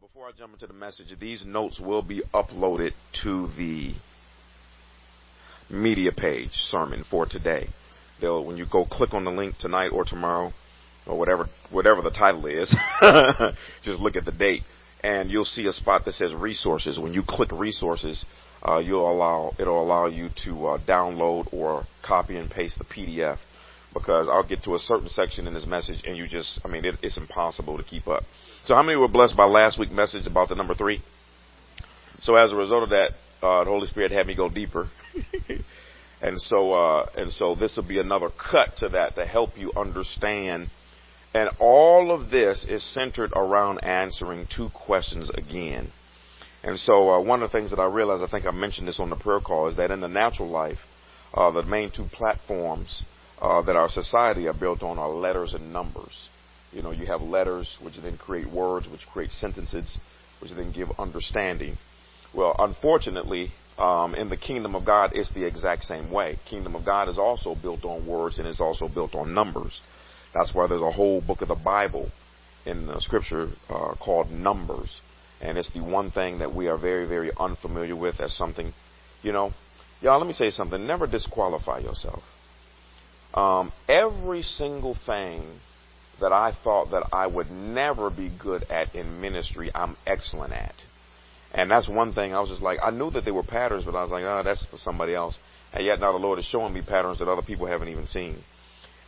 before I jump into the message, these notes will be uploaded to the media page sermon for today. They'll, when you go click on the link tonight or tomorrow, or whatever, whatever the title is, just look at the date, and you'll see a spot that says resources. When you click resources, uh, you'll allow it'll allow you to uh, download or copy and paste the PDF because I'll get to a certain section in this message and you just, I mean, it, it's impossible to keep up. So how many were blessed by last week's message about the number three? So as a result of that, uh, the Holy Spirit had me go deeper. and so, uh, and so this will be another cut to that to help you understand. And all of this is centered around answering two questions again. And so, uh, one of the things that I realized, I think I mentioned this on the prayer call, is that in the natural life, uh, the main two platforms uh, that our society are built on are letters and numbers. You know, you have letters which then create words, which create sentences, which then give understanding. Well, unfortunately, um, in the kingdom of God, it's the exact same way. Kingdom of God is also built on words and is also built on numbers. That's why there's a whole book of the Bible in the scripture uh, called Numbers, and it's the one thing that we are very, very unfamiliar with as something. You know, y'all, let me say something. Never disqualify yourself. Um, every single thing that I thought that I would never be good at in ministry, I'm excellent at. And that's one thing I was just like, I knew that there were patterns, but I was like, oh, that's for somebody else. And yet now the Lord is showing me patterns that other people haven't even seen.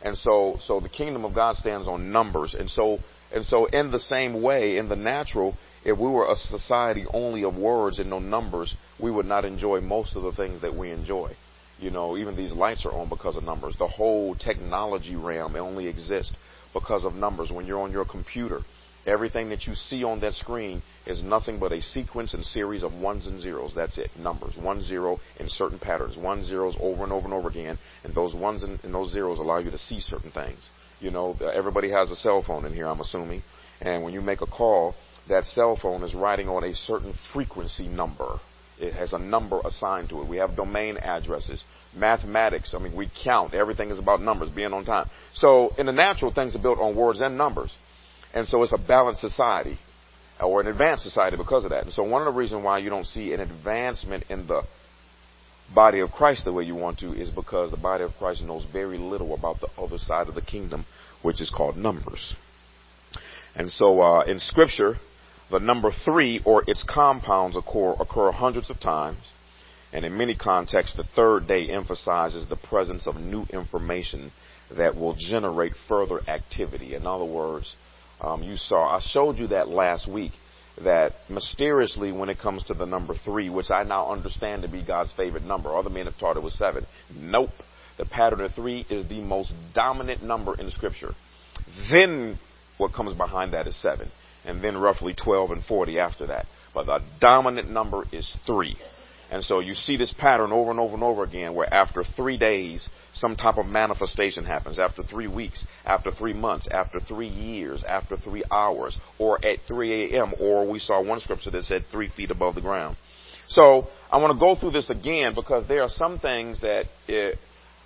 And so, so the kingdom of God stands on numbers. And so, and so in the same way, in the natural, if we were a society only of words and no numbers, we would not enjoy most of the things that we enjoy. You know, even these lights are on because of numbers. The whole technology realm only exists because of numbers. When you're on your computer, everything that you see on that screen is nothing but a sequence and series of ones and zeros. That's it. Numbers. One zero in certain patterns. One zeros over and over and over again. And those ones and, and those zeros allow you to see certain things. You know, everybody has a cell phone in here, I'm assuming. And when you make a call, that cell phone is riding on a certain frequency number. It has a number assigned to it. We have domain addresses, mathematics. I mean, we count. Everything is about numbers, being on time. So in the natural, things are built on words and numbers. And so it's a balanced society or an advanced society because of that. And so one of the reasons why you don't see an advancement in the body of Christ the way you want to is because the body of Christ knows very little about the other side of the kingdom, which is called numbers. And so uh, in Scripture, the number three or its compounds occur, occur hundreds of times. And in many contexts, the third day emphasizes the presence of new information that will generate further activity. In other words, um, you saw, I showed you that last week, that mysteriously when it comes to the number three, which I now understand to be God's favorite number, other men have taught it was seven. Nope. The pattern of three is the most dominant number in Scripture. Then what comes behind that is seven and then roughly 12 and 40 after that. But the dominant number is three. And so you see this pattern over and over and over again where after three days, some type of manifestation happens. After three weeks, after three months, after three years, after three hours, or at 3 a.m., or we saw one scripture that said three feet above the ground. So I want to go through this again because there are some things that it,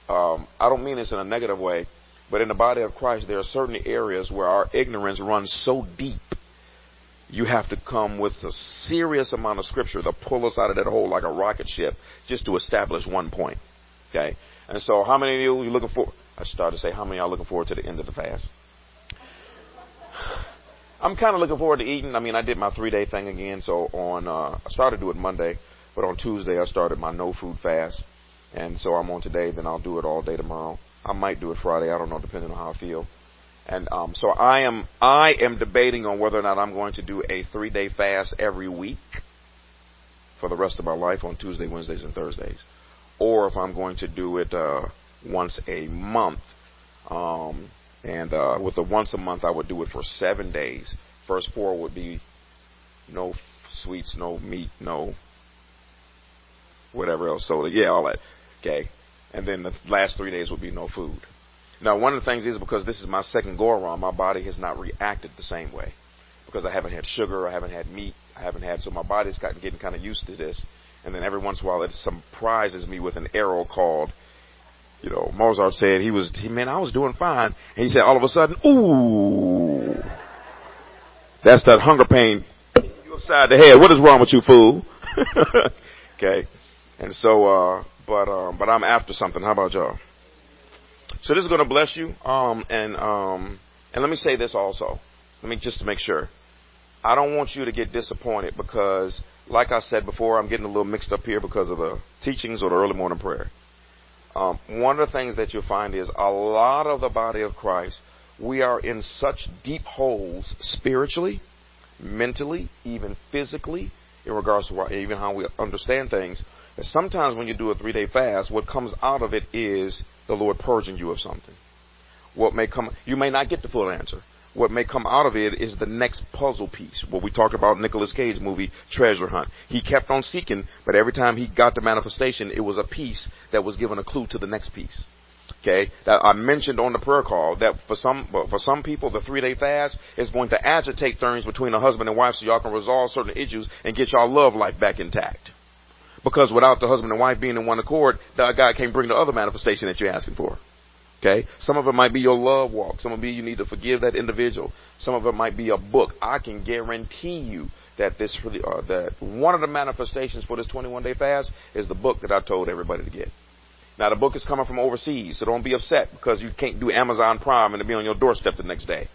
um, I don't mean this in a negative way, but in the body of Christ, there are certain areas where our ignorance runs so deep you have to come with a serious amount of scripture to pull us out of that hole like a rocket ship just to establish one point. Okay? And so how many of you are looking for I started to say how many are looking forward to the end of the fast? I'm kind of looking forward to eating. I mean, I did my three day thing again. So on, uh, I started to do it Monday, but on Tuesday I started my no food fast. And so I'm on today, then I'll do it all day tomorrow. I might do it Friday. I don't know, depending on how I feel. And um, so I am I am debating on whether or not I'm going to do a three day fast every week for the rest of my life on Tuesday, Wednesdays, and Thursdays, or if I'm going to do it uh, once a month. Um, and uh, with the once a month, I would do it for seven days. First four would be no sweets, no meat, no whatever else, soda, yeah, all that. Okay, and then the last three days would be no food. Now, one of the things is because this is my second go around, my body has not reacted the same way. Because I haven't had sugar, I haven't had meat, I haven't had, so my body's gotten getting kind of used to this. And then every once in a while it surprises me with an arrow called, you know, Mozart said he was, he, man, I was doing fine. And he said all of a sudden, ooh, that's that hunger pain You upside the head. What is wrong with you, fool? okay. And so, uh, but, um, but I'm after something. How about y'all? So this is going to bless you. Um, and, um, and let me say this also. Let me just to make sure. I don't want you to get disappointed because, like I said before, I'm getting a little mixed up here because of the teachings or the early morning prayer. Um, one of the things that you'll find is a lot of the body of Christ, we are in such deep holes spiritually, mentally, even physically, in regards to our, even how we understand things. That sometimes when you do a three day fast, what comes out of it is the Lord purging you of something. What may come, you may not get the full answer. What may come out of it is the next puzzle piece. What we talked about Nicolas Cage movie, Treasure Hunt. He kept on seeking, but every time he got the manifestation, it was a piece that was given a clue to the next piece. Okay, that I mentioned on the prayer call that for some for some people the three day fast is going to agitate things between a husband and wife so y'all can resolve certain issues and get y'all love life back intact. Because without the husband and wife being in one accord, God can't bring the other manifestation that you're asking for. Okay? Some of it might be your love walk. Some of it you need to forgive that individual. Some of it might be a book. I can guarantee you that this the, uh, that one of the manifestations for this 21 day fast is the book that I told everybody to get. Now the book is coming from overseas, so don't be upset because you can't do Amazon Prime and it'll be on your doorstep the next day.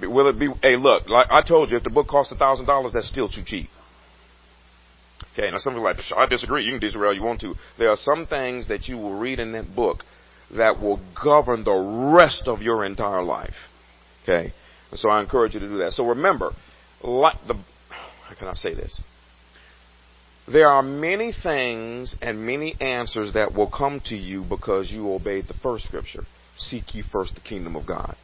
Will it be? Hey, look, like I told you, if the book costs a thousand dollars, that's still too cheap. Okay, now some people are like, I disagree. You can disagree all you want to. There are some things that you will read in that book that will govern the rest of your entire life. Okay? And so I encourage you to do that. So remember, like the, how can I say this? There are many things and many answers that will come to you because you obeyed the first scripture. Seek ye first the kingdom of God.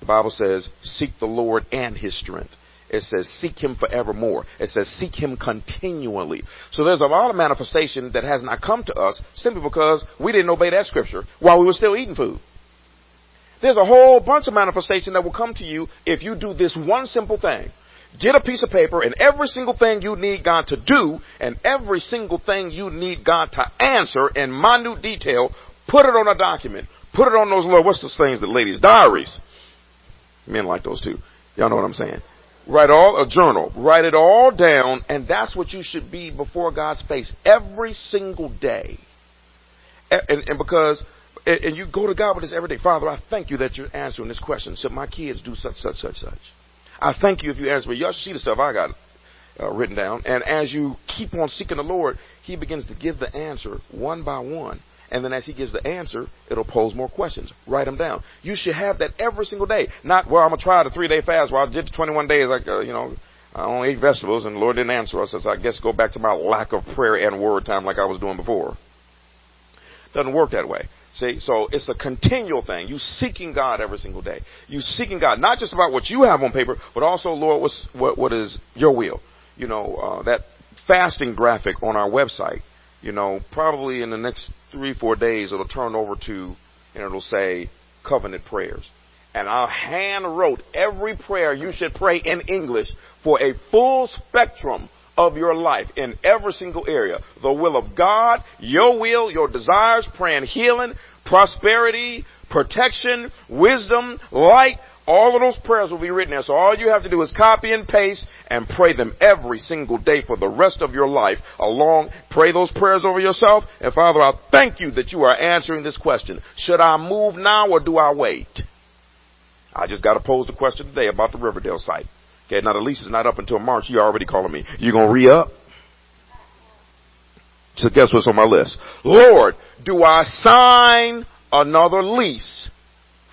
The Bible says, seek the Lord and his strength. It says seek him forevermore. It says seek him continually. So there's a lot of manifestation that has not come to us simply because we didn't obey that scripture while we were still eating food. There's a whole bunch of manifestation that will come to you if you do this one simple thing. Get a piece of paper and every single thing you need God to do and every single thing you need God to answer in minute detail, put it on a document. Put it on those little, what's those things that ladies, diaries. Men like those too. Y'all know what I'm saying. Write all, a journal. Write it all down, and that's what you should be before God's face every single day. And, and, because, and, you go to God with this every day. Father, I thank you that you're answering this question. So my kids do such, such, such, such. I thank you if you answer me. Y'all see the stuff I got uh, written down. And as you keep on seeking the Lord, He begins to give the answer one by one. And then as he gives the answer, it'll pose more questions. Write them down. You should have that every single day. Not, well, I'm going to try the three day fast. where I did the 21 days, like, uh, you know, I only ate vegetables and the Lord didn't answer us. So I guess go back to my lack of prayer and word time like I was doing before. Doesn't work that way. See, so it's a continual thing. You seeking God every single day. You seeking God, not just about what you have on paper, but also, Lord, what's, what, what is your will? You know, uh, that fasting graphic on our website you know, probably in the next three, four days, it'll turn over to, and it'll say covenant prayers. And I hand wrote every prayer you should pray in English for a full spectrum of your life in every single area. The will of God, your will, your desires, praying healing, prosperity, protection, wisdom, light, all of those prayers will be written there. So all you have to do is copy and paste and pray them every single day for the rest of your life. Along, pray those prayers over yourself. And Father, I thank you that you are answering this question. Should I move now or do I wait? I just got to pose the question today about the Riverdale site. Okay, now the lease is not up until March. You're already calling me. You're gonna re-up? So guess what's on my list? Lord, do I sign another lease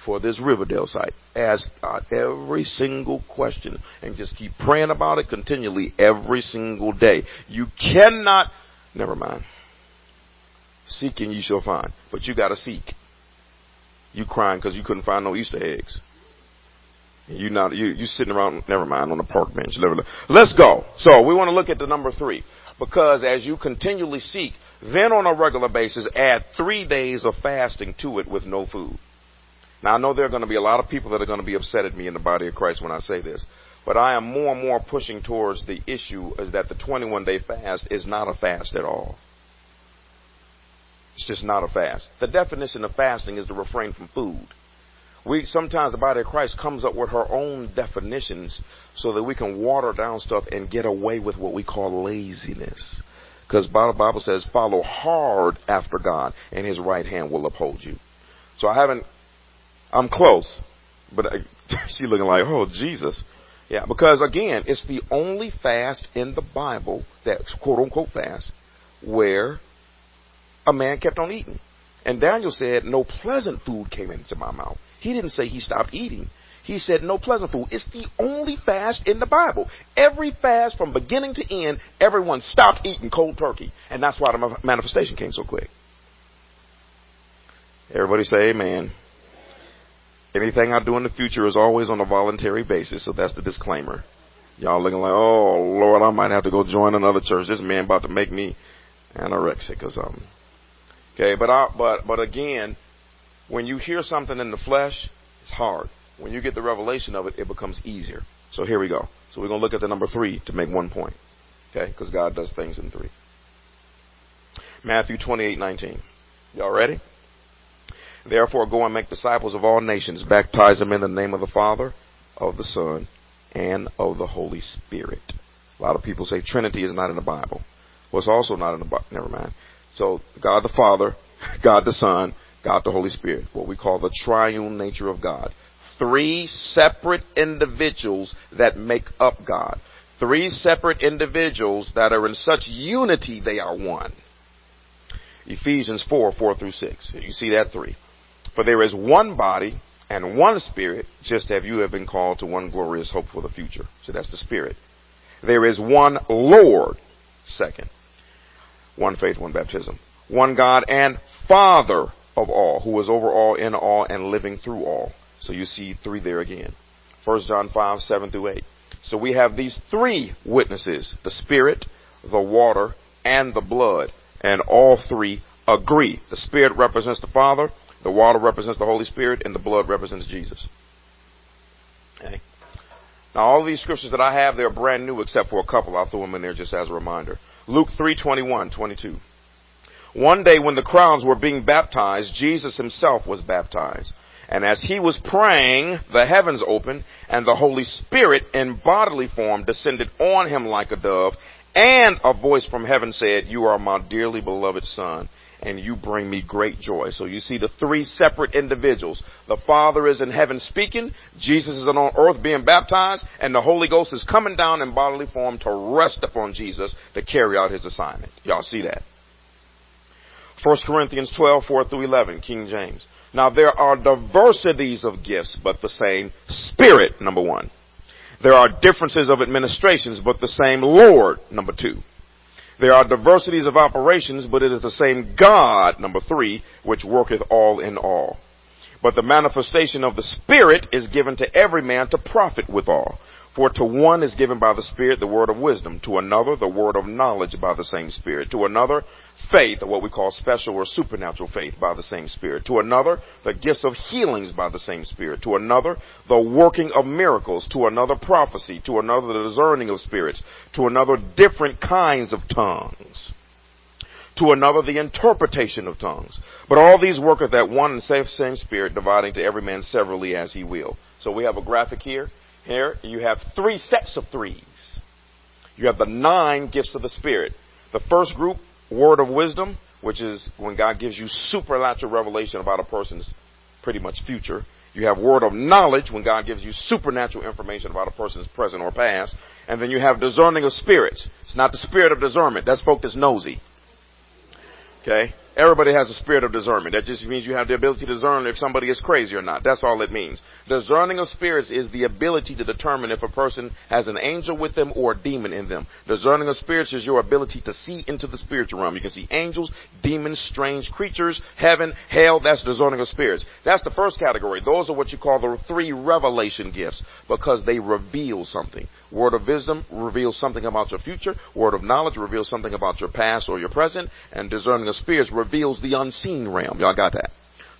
for this Riverdale site. Ask God every single question and just keep praying about it continually every single day. You cannot, never mind. Seeking you shall find, but you gotta seek. You crying because you couldn't find no Easter eggs. You not you you sitting around never mind on the park bench. Let's go. So we want to look at the number three because as you continually seek, then on a regular basis add three days of fasting to it with no food. Now I know there are going to be a lot of people that are going to be upset at me in the body of Christ when I say this, but I am more and more pushing towards the issue is that the 21 day fast is not a fast at all. It's just not a fast. The definition of fasting is to refrain from food. We sometimes the body of Christ comes up with her own definitions so that we can water down stuff and get away with what we call laziness. Because the Bible says, follow hard after God, and His right hand will uphold you. So I haven't. I'm close, but I, she looking like, oh Jesus. Yeah, because again, it's the only fast in the Bible that's quote unquote fast where a man kept on eating. And Daniel said, no pleasant food came into my mouth. He didn't say he stopped eating. He said no pleasant food. It's the only fast in the Bible. Every fast from beginning to end, everyone stopped eating cold turkey. And that's why the manifestation came so quick. Everybody say amen. Anything I do in the future is always on a voluntary basis, so that's the disclaimer. Y'all looking like, oh Lord, I might have to go join another church. This man about to make me anorexic or something. Okay, but I, but but again, when you hear something in the flesh, it's hard. When you get the revelation of it, it becomes easier. So here we go. So we're gonna look at the number three to make one point. Okay, because God does things in three. Matthew twenty-eight nineteen. Y'all ready? Therefore, go and make disciples of all nations, baptize them in the name of the Father, of the Son, and of the Holy Spirit. A lot of people say Trinity is not in the Bible. Well, it's also not in the Bible. Never mind. So, God the Father, God the Son, God the Holy Spirit. What we call the triune nature of God. Three separate individuals that make up God. Three separate individuals that are in such unity they are one. Ephesians 4, 4 through 6. You see that three. For there is one body and one spirit, just as you have been called to one glorious hope for the future. So that's the spirit. There is one Lord, second. One faith, one baptism. One God and Father of all, who is over all, in all, and living through all. So you see three there again. 1 John 5, 7 through 8. So we have these three witnesses, the Spirit, the water, and the blood. And all three agree. The Spirit represents the Father, the water represents the Holy Spirit, and the blood represents Jesus. Okay. Now, all these scriptures that I have, they're brand new except for a couple. I'll throw them in there just as a reminder. Luke 3, 21, 22. One day when the crowds were being baptized, Jesus himself was baptized. And as he was praying, the heavens opened, and the Holy Spirit in bodily form descended on him like a dove, and a voice from heaven said, You are my dearly beloved Son, and you bring me great joy. So you see the three separate individuals. The Father is in heaven speaking, Jesus is on earth being baptized, and the Holy Ghost is coming down in bodily form to rest upon Jesus to carry out his assignment. Y'all see that? 1 Corinthians 12, 4 through 11, King James. Now there are diversities of gifts, but the same Spirit, number one. There are differences of administrations, but the same Lord, number two. There are diversities of operations, but it is the same God, number three, which worketh all in all. But the manifestation of the Spirit is given to every man to profit withal. For to one is given by the Spirit the word of wisdom, to another the word of knowledge by the same Spirit, to another faith, what we call special or supernatural faith by the same Spirit, to another the gifts of healings by the same Spirit, to another the working of miracles, to another prophecy, to another the discerning of spirits, to another different kinds of tongues to another the interpretation of tongues. But all these work at that one and same spirit, dividing to every man severally as he will. So we have a graphic here. Here, you have three sets of threes. You have the nine gifts of the Spirit. The first group, word of wisdom, which is when God gives you supernatural revelation about a person's pretty much future. You have word of knowledge when God gives you supernatural information about a person's present or past. And then you have discerning of spirits. It's not the spirit of discernment. That's folk that's nosy. Okay? Everybody has a spirit of discernment. That just means you have the ability to discern if somebody is crazy or not. That's all it means. Discerning of spirits is the ability to determine if a person has an angel with them or a demon in them. Discerning of spirits is your ability to see into the spiritual realm. You can see angels, demons, strange creatures, heaven, hell. That's discerning of spirits. That's the first category. Those are what you call the three revelation gifts because they reveal something. Word of wisdom reveals something about your future. Word of knowledge reveals something about your past or your present. And discerning of spirits reveals the unseen realm. Y'all got that?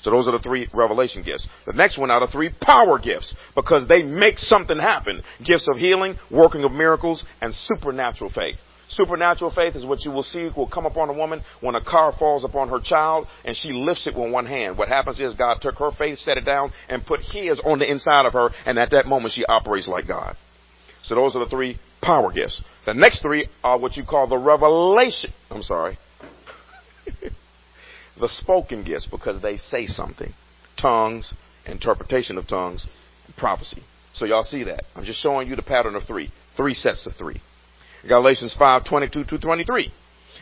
So those are the three revelation gifts. The next one are the three power gifts because they make something happen. Gifts of healing, working of miracles, and supernatural faith. Supernatural faith is what you will see will come upon a woman when a car falls upon her child and she lifts it with one hand. What happens is God took her faith, set it down, and put his on the inside of her, and at that moment she operates like God. So those are the three power gifts. The next three are what you call the revelation. I'm sorry. the spoken gifts because they say something. Tongues, interpretation of tongues, prophecy. So y'all see that. I'm just showing you the pattern of three. Three sets of three. Galatians 5, 22 to 23.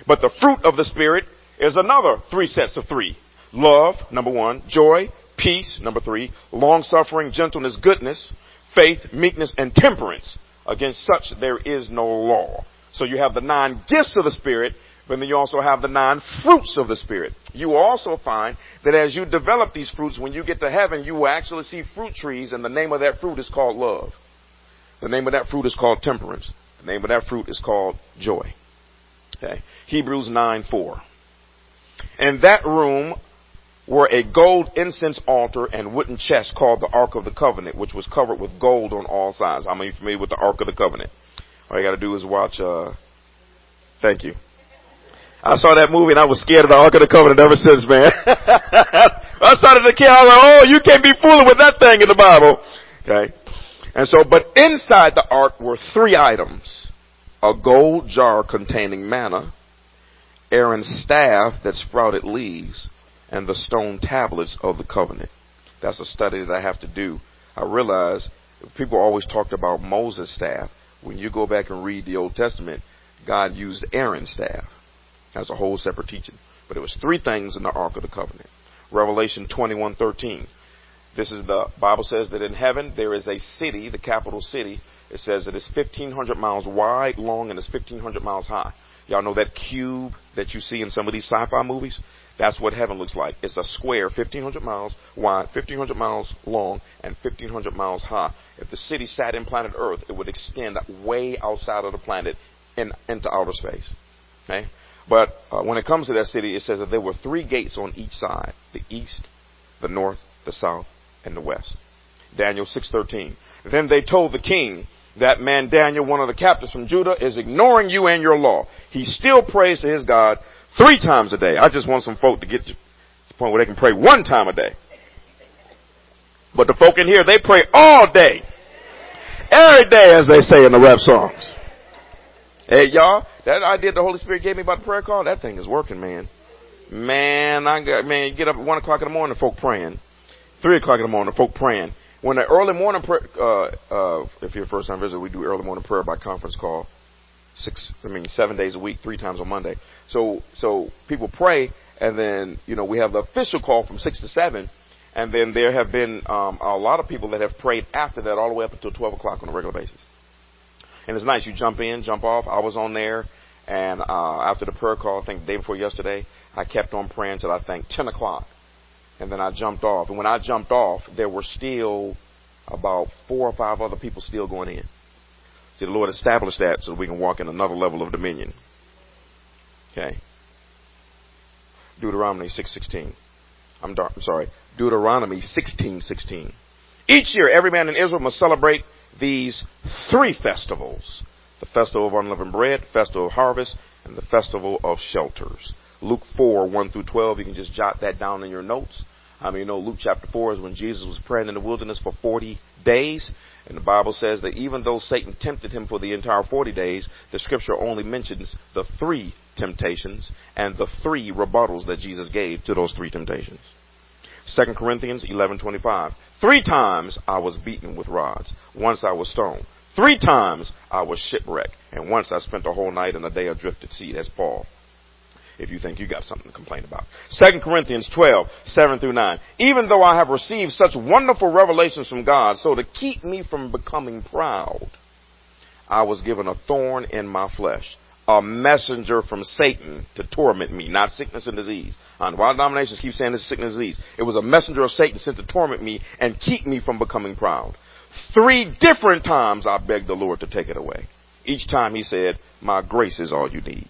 But the fruit of the Spirit is another three sets of three. Love, number one. Joy, peace, number three. Long suffering, gentleness, goodness, faith, meekness, and temperance. Against such there is no law. So you have the nine gifts of the Spirit, but then you also have the nine fruits of the Spirit. You will also find that as you develop these fruits, when you get to heaven, you will actually see fruit trees, and the name of that fruit is called love. The name of that fruit is called temperance. The name of that fruit is called joy. Okay. Hebrews 9 4. In that room were a gold incense altar and wooden chest called the Ark of the Covenant, which was covered with gold on all sides. How many familiar with the Ark of the Covenant? All you got to do is watch. Uh, thank you. I saw that movie and I was scared of the Ark of the Covenant ever since, man. I started to care. I was like, oh, you can't be fooling with that thing in the Bible. Okay. And so, but inside the ark were three items. A gold jar containing manna, Aaron's staff that sprouted leaves, and the stone tablets of the covenant. That's a study that I have to do. I realize people always talked about Moses' staff. When you go back and read the Old Testament, God used Aaron's staff. That's a whole separate teaching. But it was three things in the Ark of the Covenant. Revelation 21:13. This is the Bible says that in heaven there is a city, the capital city. It says it's 1500 miles wide, long, and it's 1500 miles high. Y'all know that cube that you see in some of these sci-fi movies? That's what heaven looks like. It's a square 1500 miles wide, 1500 miles long, and 1500 miles high. If the city sat in planet Earth, it would extend way outside of the planet in, into outer space. Okay? But uh, when it comes to that city, it says that there were three gates on each side: the east, the north, the south, and the west. Daniel 6:13. Then they told the king, that man Daniel, one of the captives from Judah, is ignoring you and your law. He still prays to his God three times a day. I just want some folk to get to the point where they can pray one time a day. But the folk in here, they pray all day. Every day, as they say in the rap songs. Hey, y'all, that idea the Holy Spirit gave me about the prayer call, that thing is working, man. Man, I got, man, you get up at one o'clock in the morning, folk praying. Three o'clock in the morning, folk praying. When the early morning prayer, uh, uh, if you're a first time visitor, we do early morning prayer by conference call. Six, I mean, seven days a week, three times on Monday. So, so people pray, and then, you know, we have the official call from six to seven, and then there have been, um, a lot of people that have prayed after that all the way up until 12 o'clock on a regular basis. And it's nice. You jump in, jump off. I was on there, and, uh, after the prayer call, I think the day before yesterday, I kept on praying till I think 10 o'clock and then I jumped off. And when I jumped off, there were still about four or five other people still going in. See, the Lord established that so we can walk in another level of dominion. Okay. Deuteronomy 6:16. I'm, I'm sorry. Deuteronomy 16:16. Each year, every man in Israel must celebrate these three festivals: the festival of unleavened bread, festival of harvest, and the festival of shelters. Luke 4, 1 through 12. You can just jot that down in your notes. I mean, you know, Luke chapter 4 is when Jesus was praying in the wilderness for 40 days. And the Bible says that even though Satan tempted him for the entire 40 days, the scripture only mentions the three temptations and the three rebuttals that Jesus gave to those three temptations. 2 Corinthians 11:25. Three times I was beaten with rods. Once I was stoned. Three times I was shipwrecked. And once I spent a whole night in a day of at sea. That's Paul if you think you got something to complain about. 2 Corinthians 12, 7 through 9. Even though I have received such wonderful revelations from God, so to keep me from becoming proud, I was given a thorn in my flesh, a messenger from Satan to torment me, not sickness and disease. Uh, and why denominations keep saying this is sickness and disease? It was a messenger of Satan sent to torment me and keep me from becoming proud. Three different times I begged the Lord to take it away. Each time he said, my grace is all you need.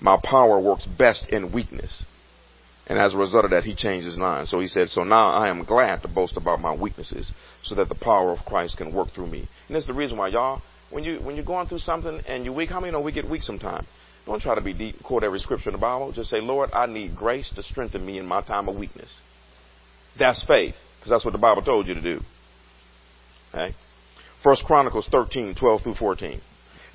My power works best in weakness. And as a result of that, he changed his mind. So he said, So now I am glad to boast about my weaknesses so that the power of Christ can work through me. And that's the reason why, y'all, when you when you're going through something and you're weak, how many know we get weak sometimes? Don't try to be deep, quote every scripture in the Bible. Just say, Lord, I need grace to strengthen me in my time of weakness. That's faith, because that's what the Bible told you to do. Okay? First Chronicles 13, 12 through 14.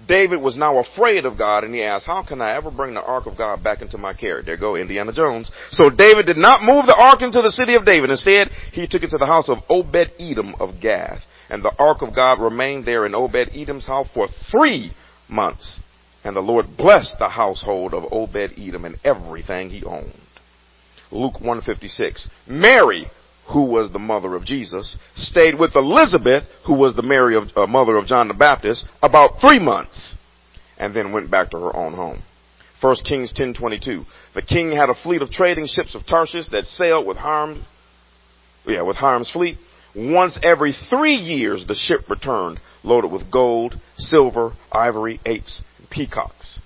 David was now afraid of God and he asked, how can I ever bring the ark of God back into my care? There go Indiana Jones. So David did not move the ark into the city of David. Instead, he took it to the house of Obed Edom of Gath. And the ark of God remained there in Obed Edom's house for three months. And the Lord blessed the household of Obed Edom and everything he owned. Luke 156. Mary who was the mother of Jesus, stayed with Elizabeth, who was the Mary of, uh, mother of John the Baptist, about three months, and then went back to her own home. 1 Kings 10:22. The king had a fleet of trading ships of Tarshish that sailed with Hiram, yeah, with Hiram's fleet. Once every three years, the ship returned, loaded with gold, silver, ivory, apes, and peacocks.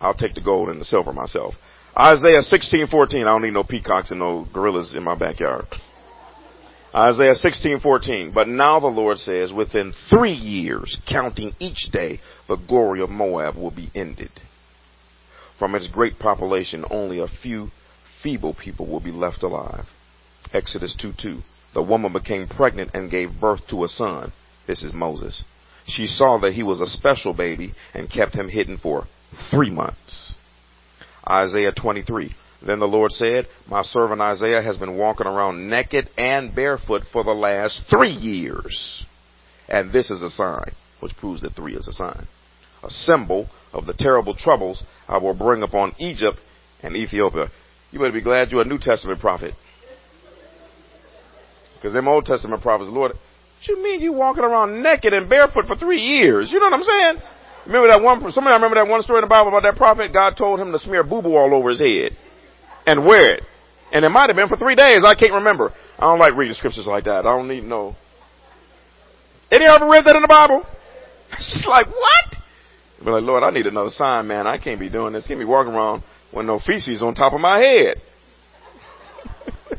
I'll take the gold and the silver myself. Isaiah 16:14. I don't need no peacocks and no gorillas in my backyard. Isaiah 16:14. But now the Lord says, within three years, counting each day, the glory of Moab will be ended. From its great population, only a few feeble people will be left alive. Exodus 2:2. The woman became pregnant and gave birth to a son. This is Moses. She saw that he was a special baby and kept him hidden for three months. Isaiah 23. Then the Lord said, My servant Isaiah has been walking around naked and barefoot for the last three years. And this is a sign, which proves that three is a sign. A symbol of the terrible troubles I will bring upon Egypt and Ethiopia. You better be glad you're a New Testament prophet. Because them Old Testament prophets, Lord, what you mean you walking around naked and barefoot for three years? You know what I'm saying? Remember that one, somebody remember that one story in the Bible about that prophet? God told him to smear boo-boo all over his head and wear it. And it might have been for three days. I can't remember. I don't like reading scriptures like that. I don't need know. Any ever read that in the Bible? It's just like, what? Be like, Lord, I need another sign, man. I can't be doing this. Can't be walking around with no feces on top of my head.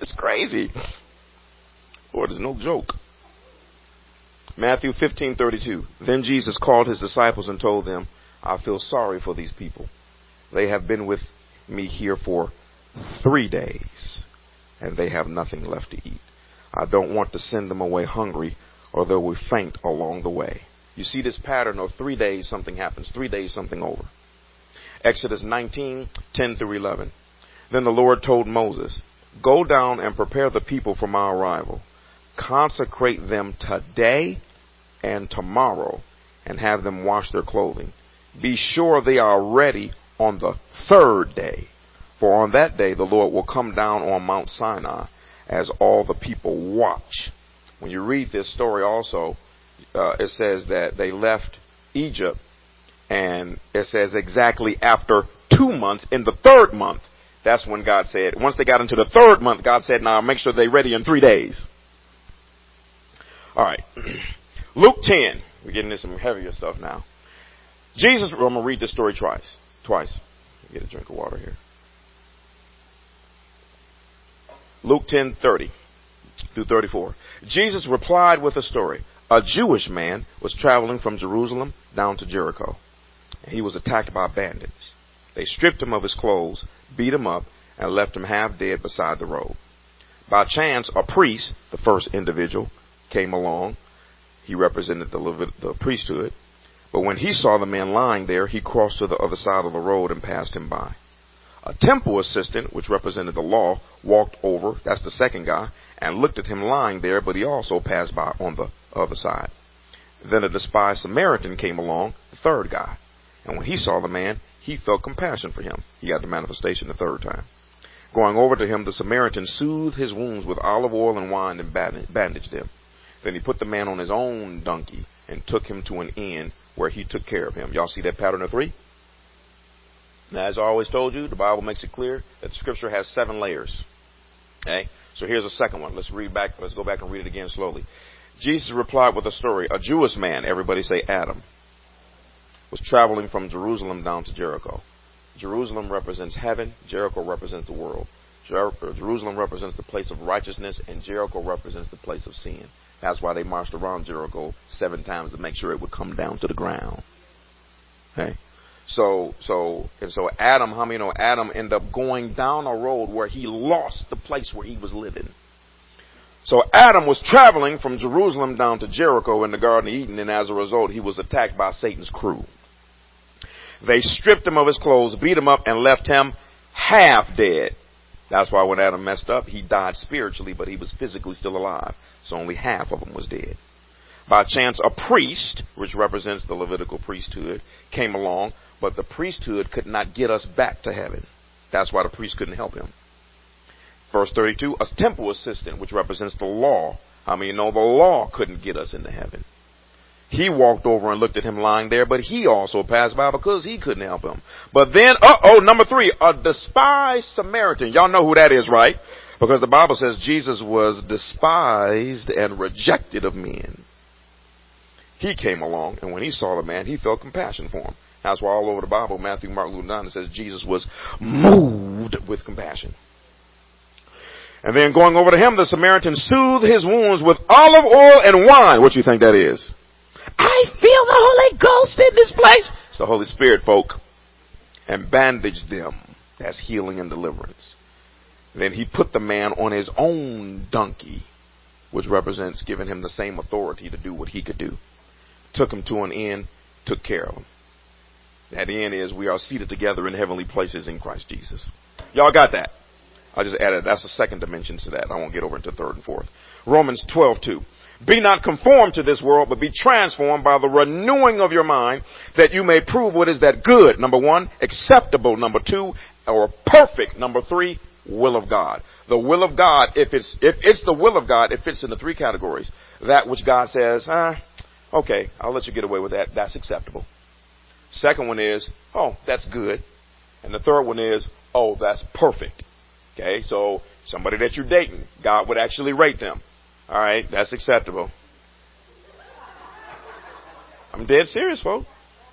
it's crazy. Lord, it's no joke. Matthew 15:32. Then Jesus called his disciples and told them, "I feel sorry for these people. They have been with me here for three days, and they have nothing left to eat. I don't want to send them away hungry, or they will faint along the way. You see this pattern of three days something happens, three days something over. Exodus 19, 10 through 11. Then the Lord told Moses, Go down and prepare the people for my arrival. Consecrate them today and tomorrow, and have them wash their clothing. Be sure they are ready on the third day. For on that day the Lord will come down on Mount Sinai as all the people watch. When you read this story also, uh, it says that they left Egypt and it says exactly after two months in the third month. That's when God said, once they got into the third month, God said, now make sure they're ready in three days. Alright. Luke 10. We're getting into some heavier stuff now. Jesus, I'm going to read this story twice twice. Get a drink of water here. Luke 10:30 through 34. Jesus replied with a story. A Jewish man was traveling from Jerusalem down to Jericho. And he was attacked by bandits. They stripped him of his clothes, beat him up, and left him half dead beside the road. By chance, a priest, the first individual, came along. He represented the, Levit- the priesthood but when he saw the man lying there, he crossed to the other side of the road and passed him by. A temple assistant, which represented the law, walked over, that's the second guy, and looked at him lying there, but he also passed by on the other side. Then a despised Samaritan came along, the third guy. And when he saw the man, he felt compassion for him. He got the manifestation the third time. Going over to him, the Samaritan soothed his wounds with olive oil and wine and bandaged them. Then he put the man on his own donkey and took him to an inn where he took care of him. Y'all see that pattern of three? Now, as I always told you, the Bible makes it clear that the scripture has seven layers. Okay? So here's a second one. Let's read back, let's go back and read it again slowly. Jesus replied with a story. A Jewish man, everybody say Adam, was traveling from Jerusalem down to Jericho. Jerusalem represents heaven, Jericho represents the world. Uh, Jerusalem represents the place of righteousness, and Jericho represents the place of sin. That's why they marched around Jericho seven times to make sure it would come down to the ground. Okay. So, so, and so Adam, how many know Adam ended up going down a road where he lost the place where he was living. So Adam was traveling from Jerusalem down to Jericho in the Garden of Eden, and as a result, he was attacked by Satan's crew. They stripped him of his clothes, beat him up, and left him half dead. That's why when Adam messed up, he died spiritually, but he was physically still alive. So only half of him was dead. By chance, a priest, which represents the Levitical priesthood, came along, but the priesthood could not get us back to heaven. That's why the priest couldn't help him. Verse 32, a temple assistant, which represents the law. I mean, know the law couldn't get us into heaven. He walked over and looked at him lying there, but he also passed by because he couldn't help him. But then, uh oh, number three, a despised Samaritan. Y'all know who that is, right? Because the Bible says Jesus was despised and rejected of men. He came along, and when he saw the man, he felt compassion for him. That's why all over the Bible, Matthew, Mark, Luke, and John, it says Jesus was moved with compassion. And then going over to him, the Samaritan soothed his wounds with olive oil and wine. What do you think that is? I feel the Holy Ghost in this place. It's the Holy Spirit, folk. And bandaged them. That's healing and deliverance. Then he put the man on his own donkey, which represents giving him the same authority to do what he could do. Took him to an inn, took care of him. That end is we are seated together in heavenly places in Christ Jesus. Y'all got that? I just added that's the second dimension to that. I won't get over into third and fourth. Romans 12, 2. Be not conformed to this world, but be transformed by the renewing of your mind, that you may prove what is that good, number one, acceptable, number two, or perfect, number three, will of God. The will of God, if it's, if it's the will of God, it fits into three categories. That which God says, ah, okay, I'll let you get away with that. That's acceptable. Second one is, oh, that's good. And the third one is, oh, that's perfect. Okay, so somebody that you're dating, God would actually rate them. All right, that's acceptable. I'm dead serious, folks.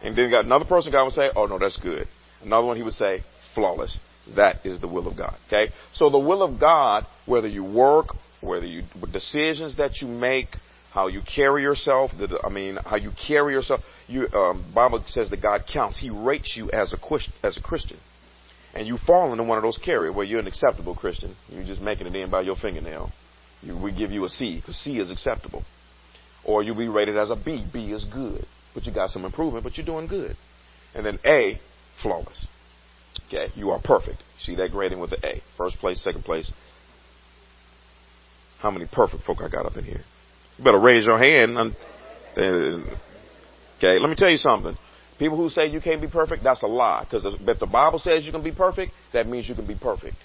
And then got another person, God would say, oh no, that's good. Another one, he would say, flawless. That is the will of God. Okay, so the will of God, whether you work, whether you decisions that you make, how you carry yourself, the, I mean, how you carry yourself. You, um, Bible says that God counts. He rates you as a as a Christian and you fall into one of those categories where you're an acceptable Christian, you're just making it in by your fingernail. We give you a C because C is acceptable, or you'll be rated as a B. B is good, but you got some improvement, but you're doing good. And then A, flawless. Okay, you are perfect. See that grading with the A. First place, second place. How many perfect folk I got up in here? You better raise your hand. Okay, let me tell you something. People who say you can't be perfect, that's a lie. Because if the Bible says you can be perfect, that means you can be perfect.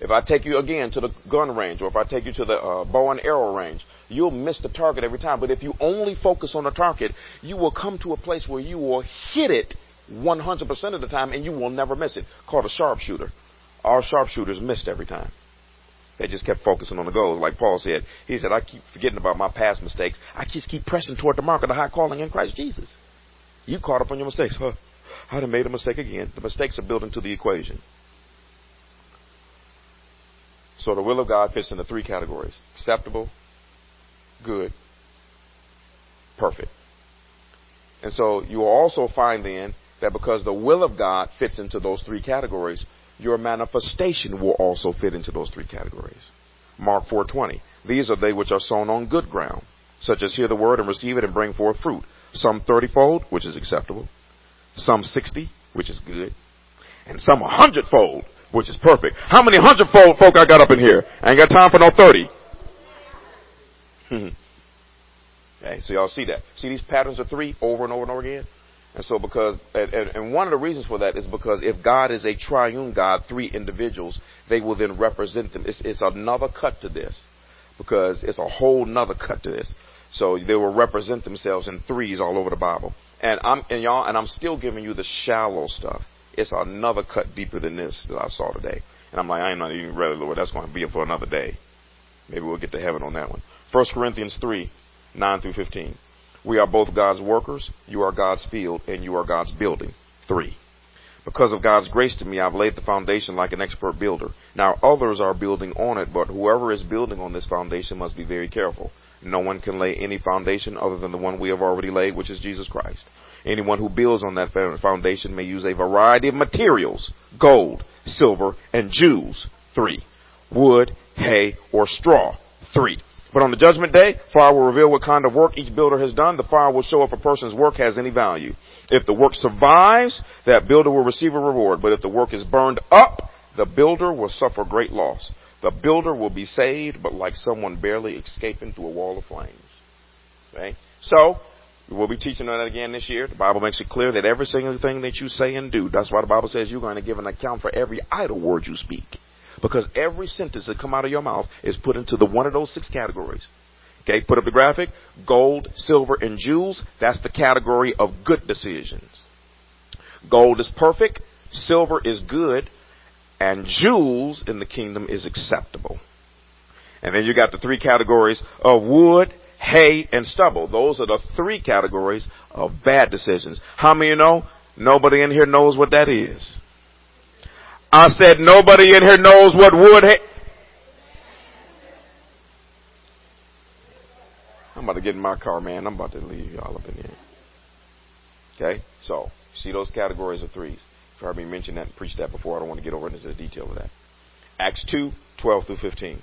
If I take you again to the gun range, or if I take you to the uh, bow and arrow range, you'll miss the target every time. But if you only focus on the target, you will come to a place where you will hit it 100% of the time, and you will never miss it. Called a sharpshooter. Our sharpshooters missed every time. They just kept focusing on the goals. Like Paul said, he said, I keep forgetting about my past mistakes. I just keep pressing toward the mark of the high calling in Christ Jesus. You caught up on your mistakes. Huh? I'd have made a mistake again. The mistakes are built into the equation. So the will of God fits into three categories acceptable, good, perfect. And so you will also find then that because the will of God fits into those three categories, your manifestation will also fit into those three categories. Mark 4:20. These are they which are sown on good ground, such as hear the word and receive it and bring forth fruit. Some thirtyfold, which is acceptable. Some 60, which is good. And some 100 fold, which is perfect. How many hundredfold folk I got up in here? I ain't got time for no 30. okay, so y'all see that. See these patterns of three over and over and over again? And so because, and, and, one of the reasons for that is because if God is a triune God, three individuals, they will then represent them. It's, it's another cut to this because it's a whole nother cut to this. So they will represent themselves in threes all over the Bible. And I'm and y'all and I'm still giving you the shallow stuff. It's another cut deeper than this that I saw today. And I'm like, I ain't not even ready, Lord. That's going to be for another day. Maybe we'll get to heaven on that one. First Corinthians three, nine through fifteen. We are both God's workers. You are God's field, and you are God's building. Three. Because of God's grace to me, I've laid the foundation like an expert builder. Now others are building on it, but whoever is building on this foundation must be very careful. No one can lay any foundation other than the one we have already laid, which is Jesus Christ. Anyone who builds on that foundation may use a variety of materials, gold, silver, and jewels. Three. Wood, hay, or straw. Three. But on the judgment day, fire will reveal what kind of work each builder has done. The fire will show if a person's work has any value. If the work survives, that builder will receive a reward. But if the work is burned up, the builder will suffer great loss. The builder will be saved, but like someone barely escaping through a wall of flames. Okay? So, we'll be teaching on that again this year. The Bible makes it clear that every single thing that you say and do, that's why the Bible says you're going to give an account for every idle word you speak. Because every sentence that come out of your mouth is put into the one of those six categories. Okay, put up the graphic. Gold, silver, and jewels. That's the category of good decisions. Gold is perfect. Silver is good. And jewels in the kingdom is acceptable. And then you got the three categories of wood, hay, and stubble. Those are the three categories of bad decisions. How many you know? Nobody in here knows what that is. I said nobody in here knows what wood. Ha- I'm about to get in my car, man. I'm about to leave y'all up in here. Okay, so see those categories of threes. You've heard me mention that and preach that before. I don't want to get over into the detail of that. Acts 2, 12 through 15.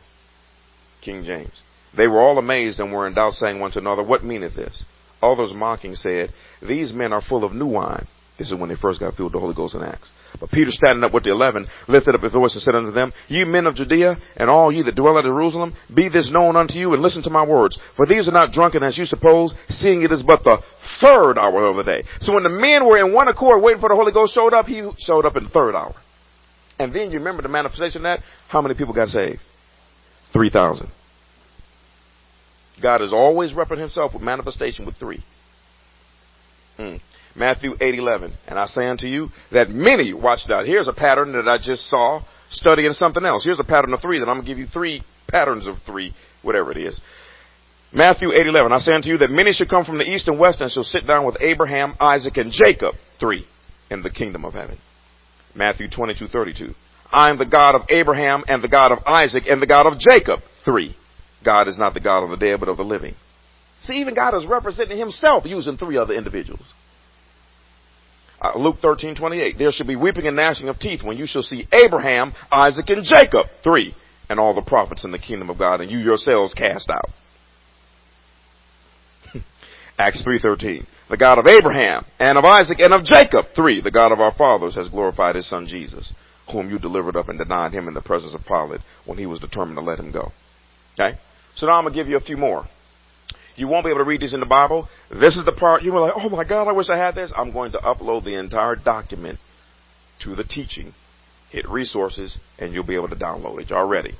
King James. They were all amazed and were in doubt, saying one to another, What meaneth this? Others mocking said, These men are full of new wine. This is when they first got filled with the Holy Ghost in Acts. But Peter standing up with the eleven lifted up his voice and said unto them, Ye men of Judea, and all ye that dwell at Jerusalem, be this known unto you, and listen to my words. For these are not drunken as you suppose, seeing it is but the third hour of the day. So when the men were in one accord waiting for the Holy Ghost showed up, he showed up in the third hour. And then you remember the manifestation of that? How many people got saved? 3,000. God has always represented himself with manifestation with three. Hmm. Matthew 8:11. And I say unto you that many watched out. Here's a pattern that I just saw studying something else. Here's a pattern of three that I'm going to give you three patterns of three, whatever it is. Matthew 8:11. I say unto you that many shall come from the east and west and shall sit down with Abraham, Isaac, and Jacob, three, in the kingdom of heaven. Matthew 22:32. I am the God of Abraham and the God of Isaac and the God of Jacob, three. God is not the God of the dead but of the living. See, even God is representing himself using three other individuals. Uh, Luke 13, 28. There shall be weeping and gnashing of teeth when you shall see Abraham, Isaac, and Jacob, three, and all the prophets in the kingdom of God, and you yourselves cast out. Acts 3.13. The God of Abraham, and of Isaac, and of Jacob, three. The God of our fathers has glorified his son Jesus, whom you delivered up and denied him in the presence of Pilate when he was determined to let him go. Okay? So now I'm going to give you a few more. You won't be able to read these in the Bible. This is the part you were like, oh my God, I wish I had this. I'm going to upload the entire document to the teaching. Hit resources and you'll be able to download it. Y'all ready?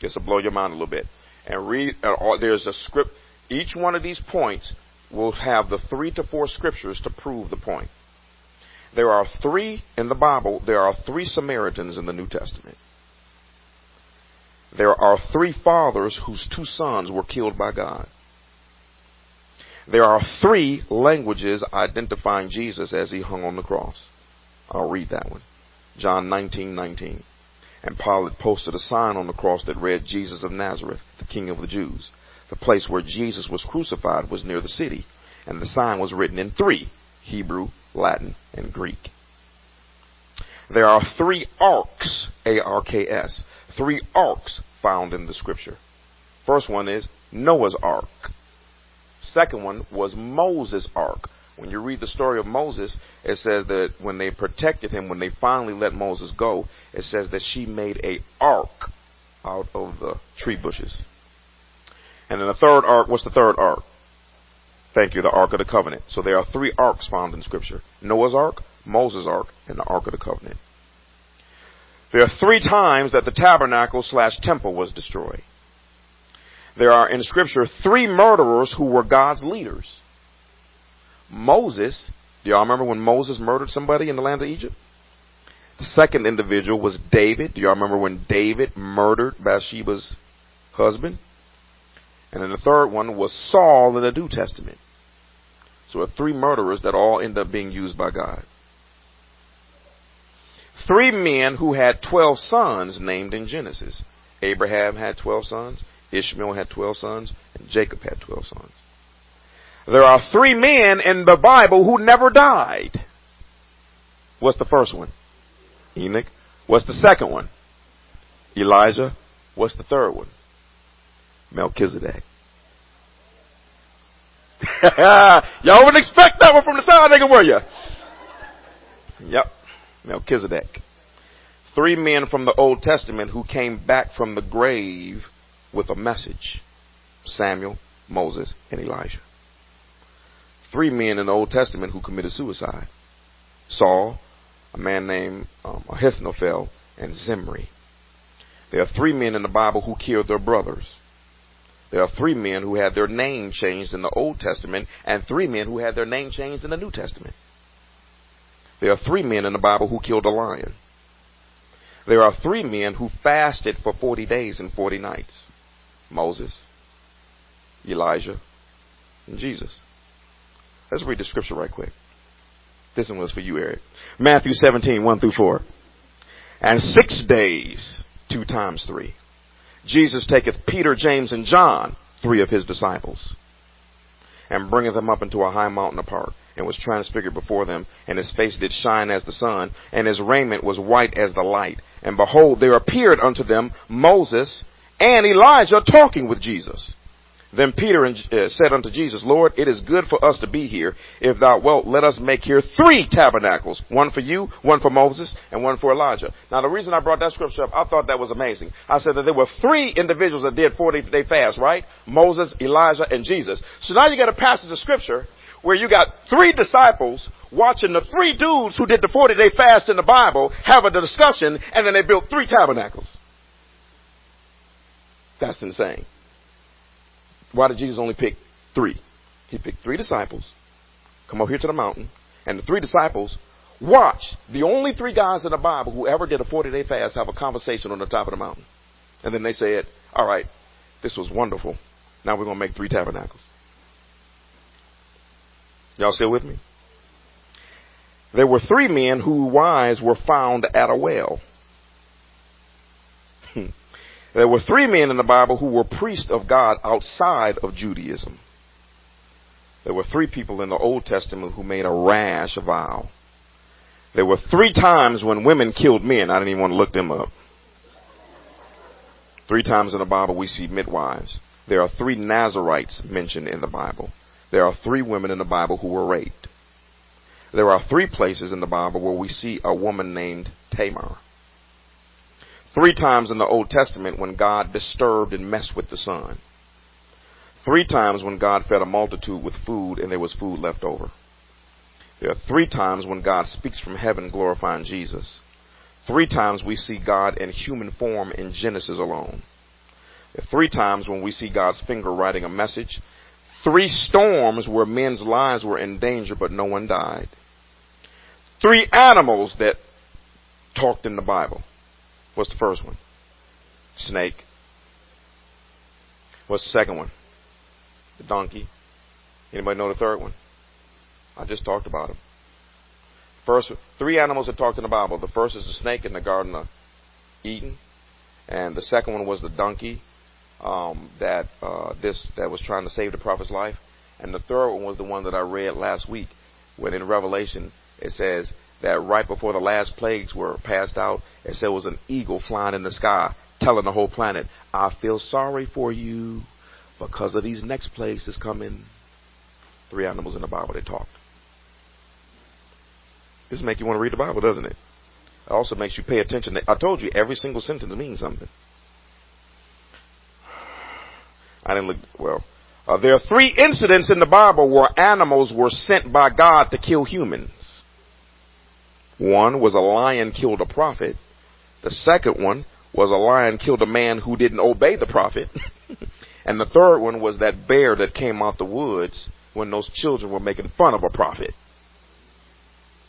This will blow your mind a little bit. And read, uh, there's a script. Each one of these points will have the three to four scriptures to prove the point. There are three in the Bible. There are three Samaritans in the New Testament. There are three fathers whose two sons were killed by God. There are three languages identifying Jesus as he hung on the cross. I'll read that one. John 19, 19. And Pilate posted a sign on the cross that read, Jesus of Nazareth, the King of the Jews. The place where Jesus was crucified was near the city, and the sign was written in three, Hebrew, Latin, and Greek. There are three arks, A-R-K-S, three arks found in the scripture. First one is Noah's ark. Second one was Moses' ark. When you read the story of Moses, it says that when they protected him, when they finally let Moses go, it says that she made a ark out of the tree bushes. And then the third ark, what's the third ark? Thank you, the Ark of the Covenant. So there are three arks found in Scripture. Noah's Ark, Moses' Ark, and the Ark of the Covenant. There are three times that the tabernacle slash temple was destroyed there are in scripture three murderers who were God's leaders. Moses, do y'all remember when Moses murdered somebody in the land of Egypt? The second individual was David. Do y'all remember when David murdered Bathsheba's husband? And then the third one was Saul in the New Testament. So three murderers that all end up being used by God. Three men who had 12 sons named in Genesis. Abraham had 12 sons, Ishmael had 12 sons, and Jacob had 12 sons. There are three men in the Bible who never died. What's the first one? Enoch. What's the second one? Elijah. What's the third one? Melchizedek. Y'all wouldn't expect that one from the side nigga, were you? Yep. Melchizedek. Three men from the Old Testament who came back from the grave with a message. Samuel, Moses, and Elijah. Three men in the Old Testament who committed suicide. Saul, a man named um, Ahithophel, and Zimri. There are three men in the Bible who killed their brothers. There are three men who had their name changed in the Old Testament and three men who had their name changed in the New Testament. There are three men in the Bible who killed a lion. There are three men who fasted for 40 days and 40 nights. Moses, Elijah, and Jesus. Let's read the scripture right quick. This one was for you, Eric. Matthew 17, 1 through 4. And six days, two times three. Jesus taketh Peter, James, and John, three of his disciples, and bringeth them up into a high mountain apart, and was transfigured before them, and his face did shine as the sun, and his raiment was white as the light. And behold, there appeared unto them Moses and Elijah talking with Jesus. Then Peter uh, said unto Jesus, Lord, it is good for us to be here. If thou wilt, let us make here three tabernacles. One for you, one for Moses, and one for Elijah. Now the reason I brought that scripture up, I thought that was amazing. I said that there were three individuals that did 40 day fast, right? Moses, Elijah, and Jesus. So now you got a passage of scripture where you got three disciples watching the three dudes who did the 40 day fast in the Bible have a discussion and then they built three tabernacles. That's insane. Why did Jesus only pick three? He picked three disciples, come up here to the mountain, and the three disciples watch the only three guys in the Bible who ever did a 40 day fast have a conversation on the top of the mountain. And then they said, All right, this was wonderful. Now we're going to make three tabernacles. Y'all still with me? There were three men whose wives were found at a well. Hmm. There were three men in the Bible who were priests of God outside of Judaism. There were three people in the Old Testament who made a rash vow. There were three times when women killed men. I didn't even want to look them up. Three times in the Bible we see midwives. There are three Nazarites mentioned in the Bible. There are three women in the Bible who were raped. There are three places in the Bible where we see a woman named Tamar. Three times in the Old Testament when God disturbed and messed with the sun. Three times when God fed a multitude with food and there was food left over. There are three times when God speaks from heaven glorifying Jesus. Three times we see God in human form in Genesis alone. There are three times when we see God's finger writing a message. Three storms where men's lives were in danger but no one died. Three animals that talked in the Bible. What's the first one? Snake. What's the second one? The donkey. Anybody know the third one? I just talked about him. First, three animals that talked in the Bible. The first is the snake in the Garden of Eden, and the second one was the donkey um, that uh, this that was trying to save the prophet's life, and the third one was the one that I read last week, when in Revelation it says that right before the last plagues were passed out, it said it was an eagle flying in the sky, telling the whole planet, I feel sorry for you because of these next plagues that's coming. Three animals in the Bible, that talked. This makes you want to read the Bible, doesn't it? It also makes you pay attention. I told you every single sentence means something. I didn't look, well, uh, there are three incidents in the Bible where animals were sent by God to kill humans. One was a lion killed a prophet. The second one was a lion killed a man who didn't obey the prophet. and the third one was that bear that came out the woods when those children were making fun of a prophet.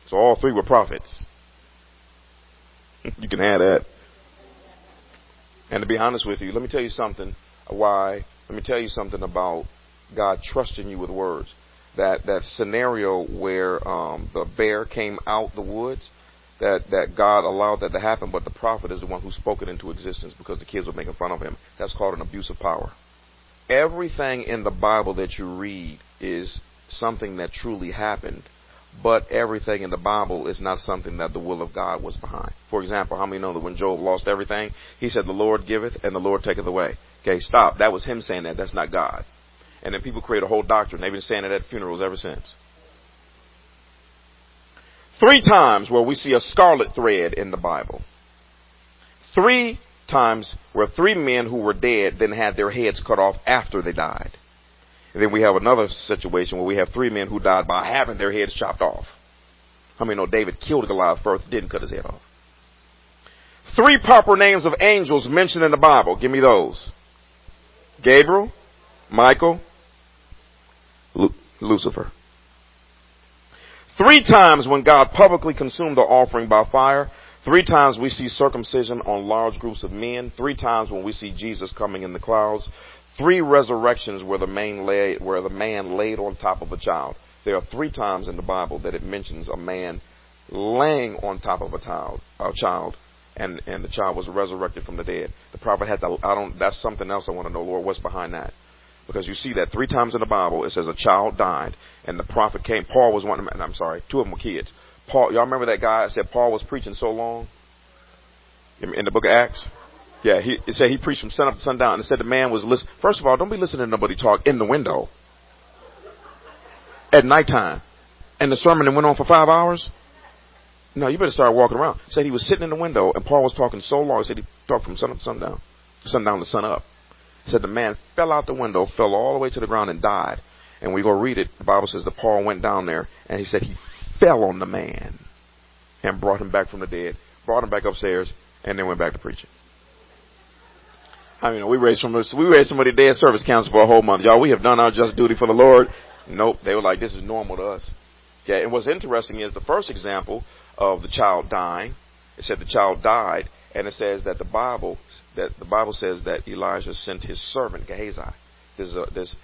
So all three were prophets. you can add that. And to be honest with you, let me tell you something why, let me tell you something about God trusting you with words that that scenario where um, the bear came out the woods, that, that God allowed that to happen, but the prophet is the one who spoke it into existence because the kids were making fun of him. That's called an abuse of power. Everything in the Bible that you read is something that truly happened, but everything in the Bible is not something that the will of God was behind. For example, how many know that when Job lost everything, he said, The Lord giveth and the Lord taketh away. Okay, stop. That was him saying that. That's not God. And then people create a whole doctrine. They've been saying it at funerals ever since. Three times where we see a scarlet thread in the Bible. Three times where three men who were dead then had their heads cut off after they died. And then we have another situation where we have three men who died by having their heads chopped off. How many know David killed Goliath first, didn't cut his head off? Three proper names of angels mentioned in the Bible. Give me those. Gabriel, Michael, Lu- Lucifer. Three times when God publicly consumed the offering by fire. Three times we see circumcision on large groups of men. Three times when we see Jesus coming in the clouds. Three resurrections where the man laid, where the man laid on top of a child. There are three times in the Bible that it mentions a man laying on top of a child, a child, and and the child was resurrected from the dead. The prophet had to. I don't. That's something else I want to know, Lord. What's behind that? Because you see that three times in the Bible, it says a child died, and the prophet came. Paul was one of them. I'm sorry, two of them were kids. Paul, y'all remember that guy that said Paul was preaching so long in the book of Acts? Yeah, he it said he preached from sun up to sundown, and said the man was listening. First of all, don't be listening to nobody talk in the window at nighttime, and the sermon went on for five hours. No, you better start walking around. Said he was sitting in the window, and Paul was talking so long. He said he talked from sun up to sundown, sundown to sun up. He said the man fell out the window, fell all the way to the ground, and died. And we go read it. The Bible says that Paul went down there, and he said he fell on the man and brought him back from the dead, brought him back upstairs, and then went back to preaching. I mean, we raised from we raised somebody dead service council for a whole month, y'all. We have done our just duty for the Lord. Nope, they were like, this is normal to us. Okay, and what's interesting is the first example of the child dying. It said the child died, and it says that the Bible that the Bible says that Elijah sent his servant Gehazi. This is a this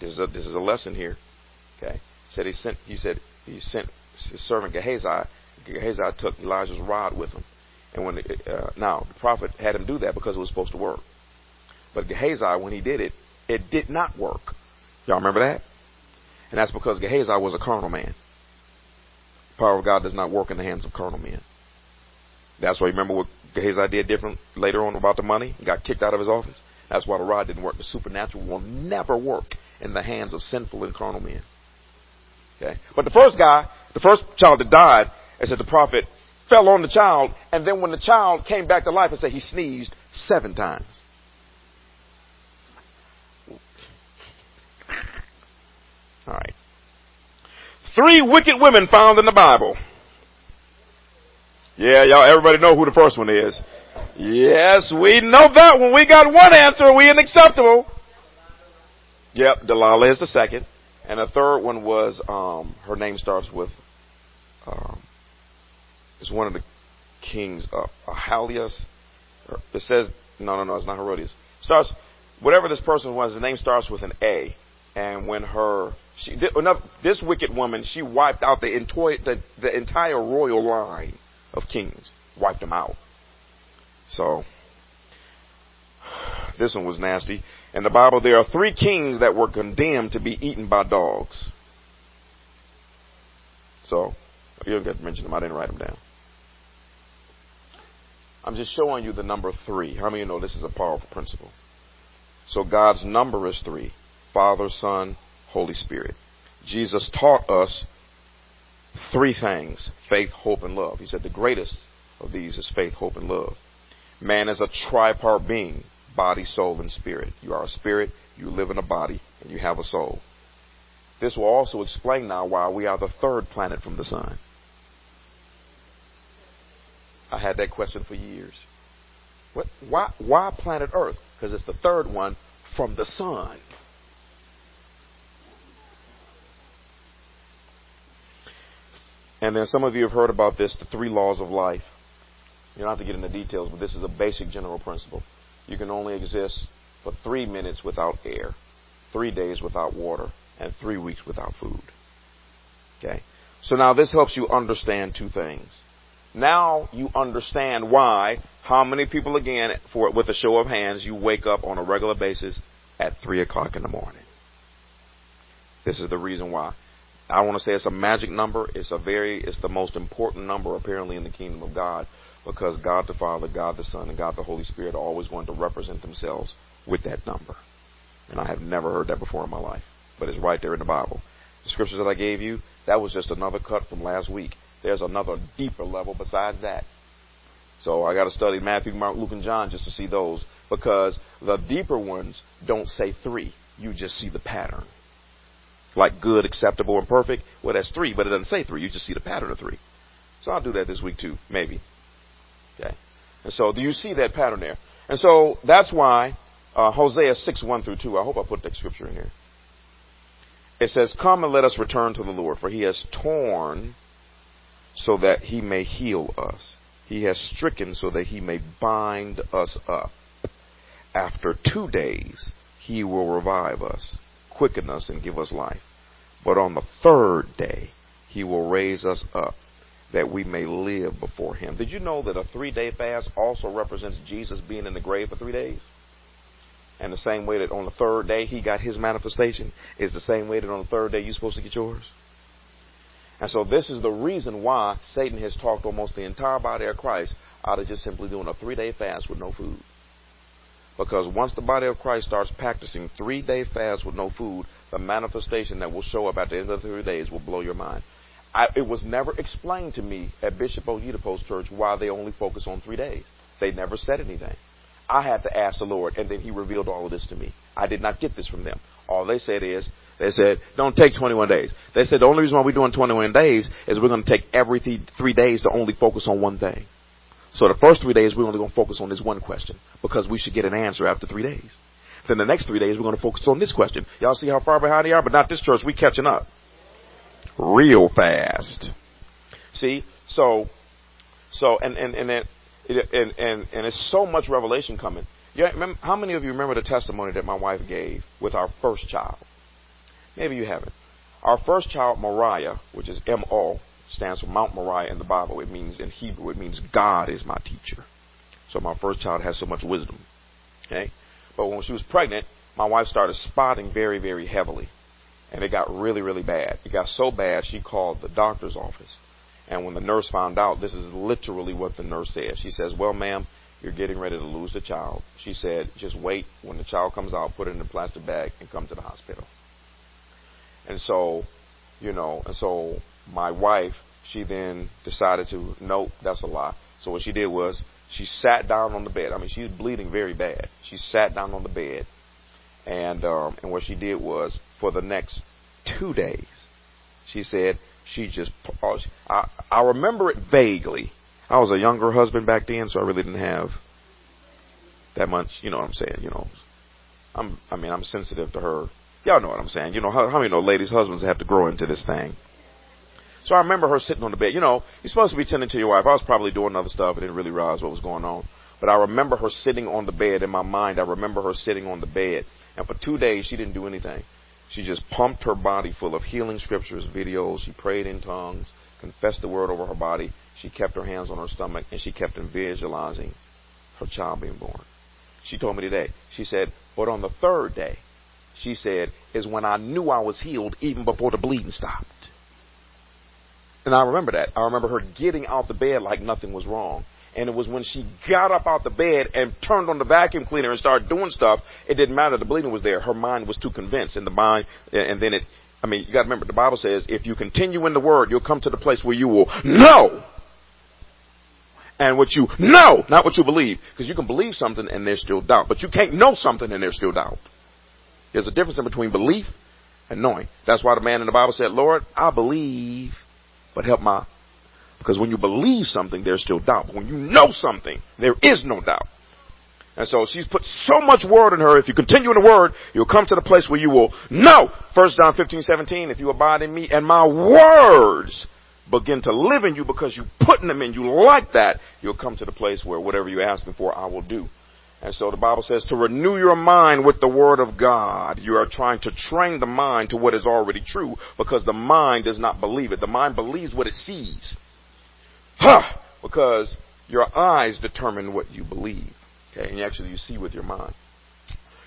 this is a, this is a lesson here. Okay, said he sent he said he sent his servant Gehazi. Gehazi took Elijah's rod with him, and when uh, now the prophet had him do that because it was supposed to work. But Gehazi, when he did it, it did not work. Y'all remember that? And that's because Gehazi was a carnal man. The power of God does not work in the hands of carnal men. That's why you remember what Gehazi did different later on about the money? He got kicked out of his office. That's why the rod didn't work. The supernatural will never work in the hands of sinful and carnal men. Okay? But the first guy, the first child that died, it said the prophet fell on the child, and then when the child came back to life, it said he sneezed seven times. All right. Three wicked women found in the Bible. Yeah, y'all, everybody know who the first one is. Yes, we know that one. We got one answer. We unacceptable. Yep, Delilah is the second. And the third one was, um, her name starts with, um, it's one of the kings, uh, Ahalias. It says, no, no, no, it's not Herodias. Starts, whatever this person was, the name starts with an A. And when her, she, uh, this wicked woman, she wiped out the, the, the entire royal line of kings. Wiped them out. So, this one was nasty. In the Bible, there are three kings that were condemned to be eaten by dogs. So, you don't get to mention them. I didn't write them down. I'm just showing you the number three. How many of you know this is a powerful principle? So God's number is three. Father, Son, Holy Spirit. Jesus taught us three things. Faith, hope, and love. He said the greatest of these is faith, hope, and love. Man is a tripart being body, soul, and spirit. You are a spirit, you live in a body, and you have a soul. This will also explain now why we are the third planet from the sun. I had that question for years. What, why, why planet Earth? Because it's the third one from the sun. And then some of you have heard about this, the three laws of life. You don't have to get into details, but this is a basic general principle. You can only exist for three minutes without air, three days without water, and three weeks without food. Okay? So now this helps you understand two things. Now you understand why, how many people again, for with a show of hands, you wake up on a regular basis at 3 o'clock in the morning. This is the reason why. I want to say it's a magic number. It's a very, it's the most important number apparently in the kingdom of God because God the Father, God the Son, and God the Holy Spirit are always going to represent themselves with that number. And I have never heard that before in my life, but it's right there in the Bible. The scriptures that I gave you, that was just another cut from last week. There's another deeper level besides that. So I got to study Matthew, Mark, Luke, and John just to see those because the deeper ones don't say three. You just see the pattern. Like good, acceptable, and perfect. Well, that's three, but it doesn't say three. You just see the pattern of three. So I'll do that this week too, maybe. Okay. And so do you see that pattern there? And so that's why uh, Hosea 6, 1 through 2, I hope I put that scripture in here. It says, Come and let us return to the Lord, for he has torn so that he may heal us. He has stricken so that he may bind us up. After two days, he will revive us, quicken us, and give us life. But on the third day, he will raise us up that we may live before him. Did you know that a three day fast also represents Jesus being in the grave for three days? And the same way that on the third day he got his manifestation is the same way that on the third day you're supposed to get yours. And so this is the reason why Satan has talked almost the entire body of Christ out of just simply doing a three day fast with no food. Because once the body of Christ starts practicing three day fast with no food, the manifestation that will show up at the end of the three days will blow your mind. I, it was never explained to me at Bishop Oyedepo's church why they only focus on three days. They never said anything. I had to ask the Lord, and then He revealed all of this to me. I did not get this from them. All they said is, they said, don't take 21 days. They said the only reason why we're doing 21 days is we're going to take every th- three days to only focus on one thing. So the first three days we're only going to focus on this one question because we should get an answer after three days. Then the next three days we're going to focus on this question. Y'all see how far behind they are? But not this church. We catching up real fast. See, so, so, and and and it, and and and it's so much revelation coming. Yeah, remember, how many of you remember the testimony that my wife gave with our first child? Maybe you haven't. Our first child, Moriah, which is M O, stands for Mount Moriah in the Bible. It means in Hebrew, it means God is my teacher. So my first child has so much wisdom. Okay, but when she was pregnant, my wife started spotting very, very heavily and it got really, really bad. It got so bad she called the doctor's office. And when the nurse found out, this is literally what the nurse said. She says, Well, ma'am, you're getting ready to lose the child. She said, Just wait. When the child comes out, put it in a plastic bag and come to the hospital. And so, you know, and so my wife, she then decided to, nope, that's a lie. So what she did was she sat down on the bed. I mean, she's bleeding very bad. She sat down on the bed and um, and what she did was for the next two days, she said she just. Oh, I I remember it vaguely. I was a younger husband back then, so I really didn't have that much. You know what I'm saying? You know, I'm. I mean, I'm sensitive to her. Y'all know what I'm saying. You know how, how many know ladies' husbands have to grow into this thing. So I remember her sitting on the bed. You know, you're supposed to be tending to your wife. I was probably doing other stuff. I didn't really realize what was going on. But I remember her sitting on the bed in my mind. I remember her sitting on the bed and for two days, she didn't do anything. She just pumped her body full of healing scriptures, videos. She prayed in tongues, confessed the word over her body. She kept her hands on her stomach, and she kept visualizing her child being born. She told me today, she said, but on the third day, she said, is when I knew I was healed even before the bleeding stopped. And I remember that. I remember her getting out the bed like nothing was wrong. And it was when she got up out the bed and turned on the vacuum cleaner and started doing stuff, it didn't matter. The bleeding was there. Her mind was too convinced. And the mind, and then it, I mean, you gotta remember, the Bible says, if you continue in the Word, you'll come to the place where you will know. And what you know, not what you believe. Because you can believe something and there's still doubt. But you can't know something and there's still doubt. There's a difference in between belief and knowing. That's why the man in the Bible said, Lord, I believe, but help my because when you believe something, there's still doubt. But when you know something, there is no doubt. And so she's put so much word in her. If you continue in the word, you'll come to the place where you will know. First John 15, 17, if you abide in me and my words begin to live in you because you're putting them in, you like that, you'll come to the place where whatever you're asking for, I will do. And so the Bible says to renew your mind with the Word of God. You are trying to train the mind to what is already true because the mind does not believe it. The mind believes what it sees. Huh! Because your eyes determine what you believe. Okay, and actually you see with your mind.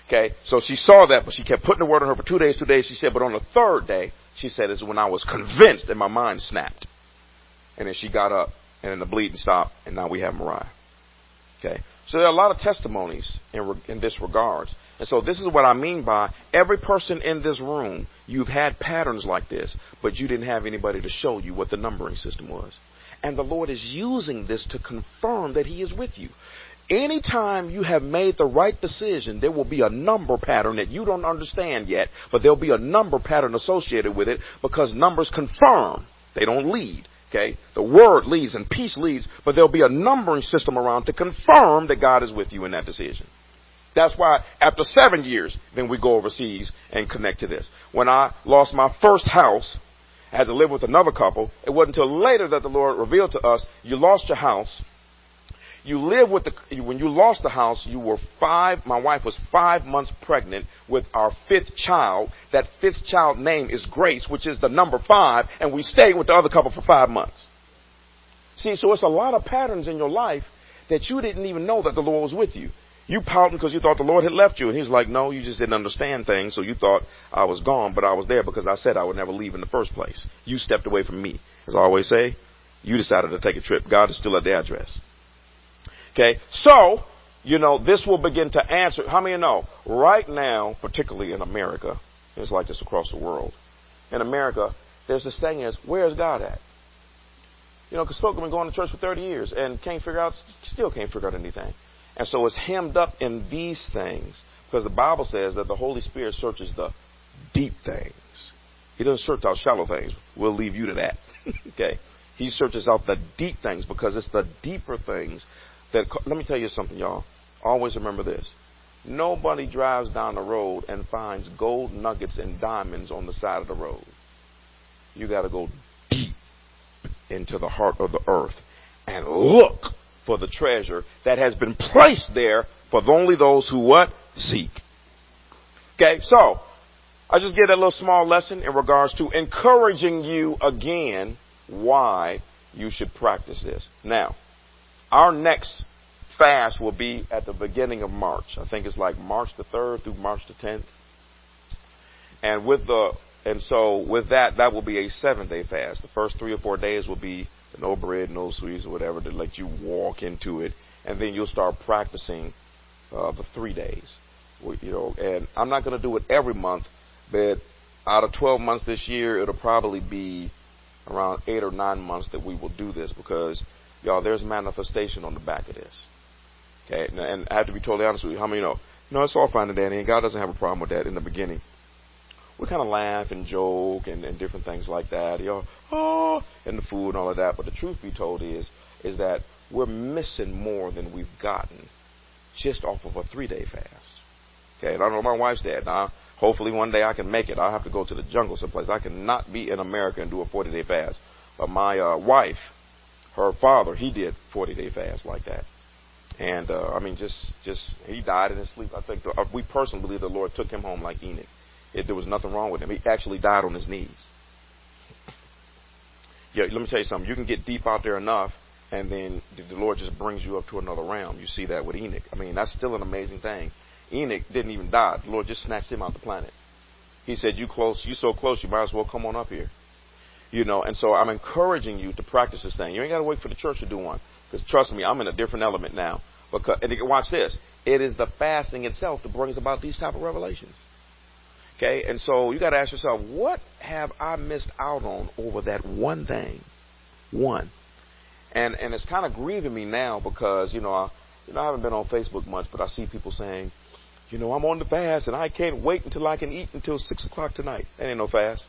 Okay, so she saw that, but she kept putting the word on her for two days, two days. She said, but on the third day, she said, is when I was convinced and my mind snapped. And then she got up, and then the bleeding stopped, and now we have Moriah. Okay, so there are a lot of testimonies in, in this regards. And so this is what I mean by every person in this room, you've had patterns like this, but you didn't have anybody to show you what the numbering system was. And the Lord is using this to confirm that He is with you. Anytime you have made the right decision, there will be a number pattern that you don't understand yet, but there'll be a number pattern associated with it because numbers confirm. They don't lead. Okay? The word leads and peace leads, but there'll be a numbering system around to confirm that God is with you in that decision. That's why after seven years, then we go overseas and connect to this. When I lost my first house, I had to live with another couple. It wasn't until later that the Lord revealed to us, you lost your house you live with the, when you lost the house, you were five, my wife was five months pregnant with our fifth child. That fifth child name is Grace, which is the number five, and we stayed with the other couple for five months. See, so it's a lot of patterns in your life that you didn't even know that the Lord was with you. You pouting because you thought the Lord had left you. And he's like, no, you just didn't understand things. So you thought I was gone, but I was there because I said I would never leave in the first place. You stepped away from me. As I always say, you decided to take a trip. God is still at the address. Okay, so, you know, this will begin to answer. How many know? Right now, particularly in America, it's like this across the world. In America, there's this thing is, where's God at? You know, because folk have been going to church for 30 years and can't figure out, still can't figure out anything. And so it's hemmed up in these things because the Bible says that the Holy Spirit searches the deep things. He doesn't search out shallow things. We'll leave you to that. okay? He searches out the deep things because it's the deeper things that let me tell you something, y'all. Always remember this. Nobody drives down the road and finds gold nuggets and diamonds on the side of the road. You got to go deep into the heart of the earth and look for the treasure that has been placed there for only those who what? Seek. Okay, so I just get a little small lesson in regards to encouraging you again why you should practice this. Now, our next fast will be at the beginning of March. I think it's like March the 3rd through March the 10th. And with the and so with that, that will be a seven day fast. The first three or four days will be no bread, no sweets, or whatever to let you walk into it, and then you'll start practicing uh, the three days. You know, and I'm not going to do it every month, but out of 12 months this year, it'll probably be around eight or nine months that we will do this because Y'all, there's manifestation on the back of this. Okay, and I have to be totally honest with you. How many know? No, it's all fine and dandy, and God doesn't have a problem with that in the beginning. We kind of laugh and joke and, and different things like that. Know, oh, and the food and all of that. But the truth be told is, is that we're missing more than we've gotten just off of a three-day fast. Okay, and I know my wife's dad. Now, hopefully one day I can make it. I'll have to go to the jungle someplace. I cannot be in America and do a 40-day fast. But my uh, wife, her father, he did 40 day fast like that. And, uh, I mean, just, just, he died in his sleep. I think the, uh, we personally believe the Lord took him home like Enoch. It, there was nothing wrong with him. He actually died on his knees. Yeah, let me tell you something. You can get deep out there enough, and then the Lord just brings you up to another realm. You see that with Enoch. I mean, that's still an amazing thing. Enoch didn't even die. The Lord just snatched him out the planet. He said, "You close, you so close, you might as well come on up here." You know, and so I'm encouraging you to practice this thing. You ain't got to wait for the church to do one. Because trust me, I'm in a different element now. Because, and watch this. It is the fasting itself that brings about these type of revelations. Okay, and so you got to ask yourself, what have I missed out on over that one thing? One. And and it's kind of grieving me now because you know I, you know I haven't been on Facebook much, but I see people saying, you know, I'm on the fast and I can't wait until I can eat until six o'clock tonight. That ain't no fast.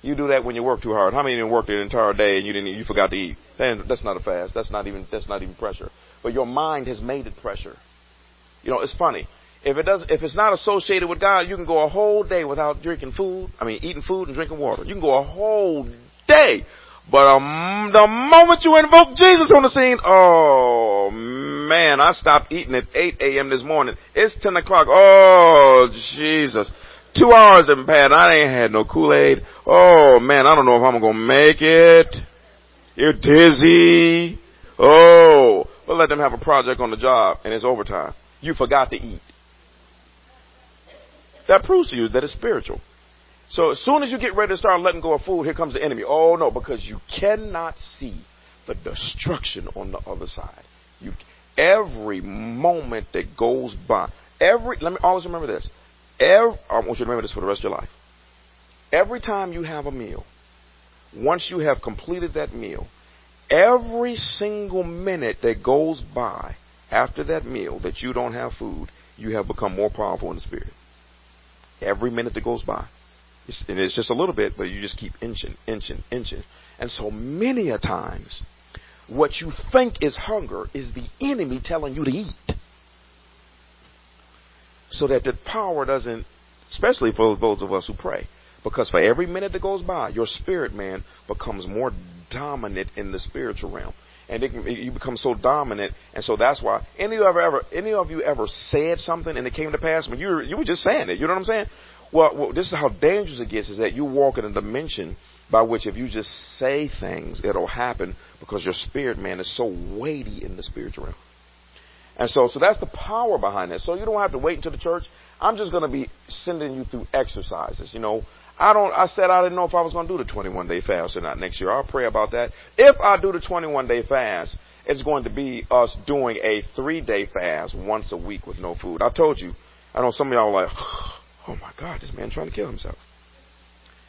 You do that when you work too hard. How many didn't work the entire day and you didn't you forgot to eat? Then That's not a fast. That's not even that's not even pressure. But your mind has made it pressure. You know, it's funny. If it does if it's not associated with God, you can go a whole day without drinking food. I mean, eating food and drinking water. You can go a whole day. But um, the moment you invoke Jesus on the scene, oh man, I stopped eating at 8 a.m. this morning. It's 10 o'clock. Oh Jesus. Two hours have passed. I ain't had no Kool-Aid. Oh man, I don't know if I'm gonna make it. You're dizzy. Oh, but let them have a project on the job and it's overtime. You forgot to eat. That proves to you that it's spiritual. So as soon as you get ready to start letting go of food, here comes the enemy. Oh no, because you cannot see the destruction on the other side. You, every moment that goes by, every, let me always remember this. Every, I want you to remember this for the rest of your life. Every time you have a meal, once you have completed that meal, every single minute that goes by after that meal that you don't have food, you have become more powerful in the spirit. Every minute that goes by. It's, and it's just a little bit, but you just keep inching, inching, inching. And so many a times, what you think is hunger is the enemy telling you to eat. So that the power doesn't, especially for those of us who pray, because for every minute that goes by, your spirit man becomes more dominant in the spiritual realm. And it can, you become so dominant, and so that's why any of you ever, any of you ever said something and it came to pass when you were, you were just saying it. You know what I'm saying? Well, well, this is how dangerous it gets: is that you walk in a dimension by which, if you just say things, it'll happen because your spirit man is so weighty in the spiritual realm. And so, so that's the power behind that. So you don't have to wait until the church. I'm just going to be sending you through exercises. You know, I don't. I said I didn't know if I was going to do the 21 day fast or not next year. I'll pray about that. If I do the 21 day fast, it's going to be us doing a three day fast once a week with no food. I told you. I know some of y'all are like, oh my God, this man trying to kill himself.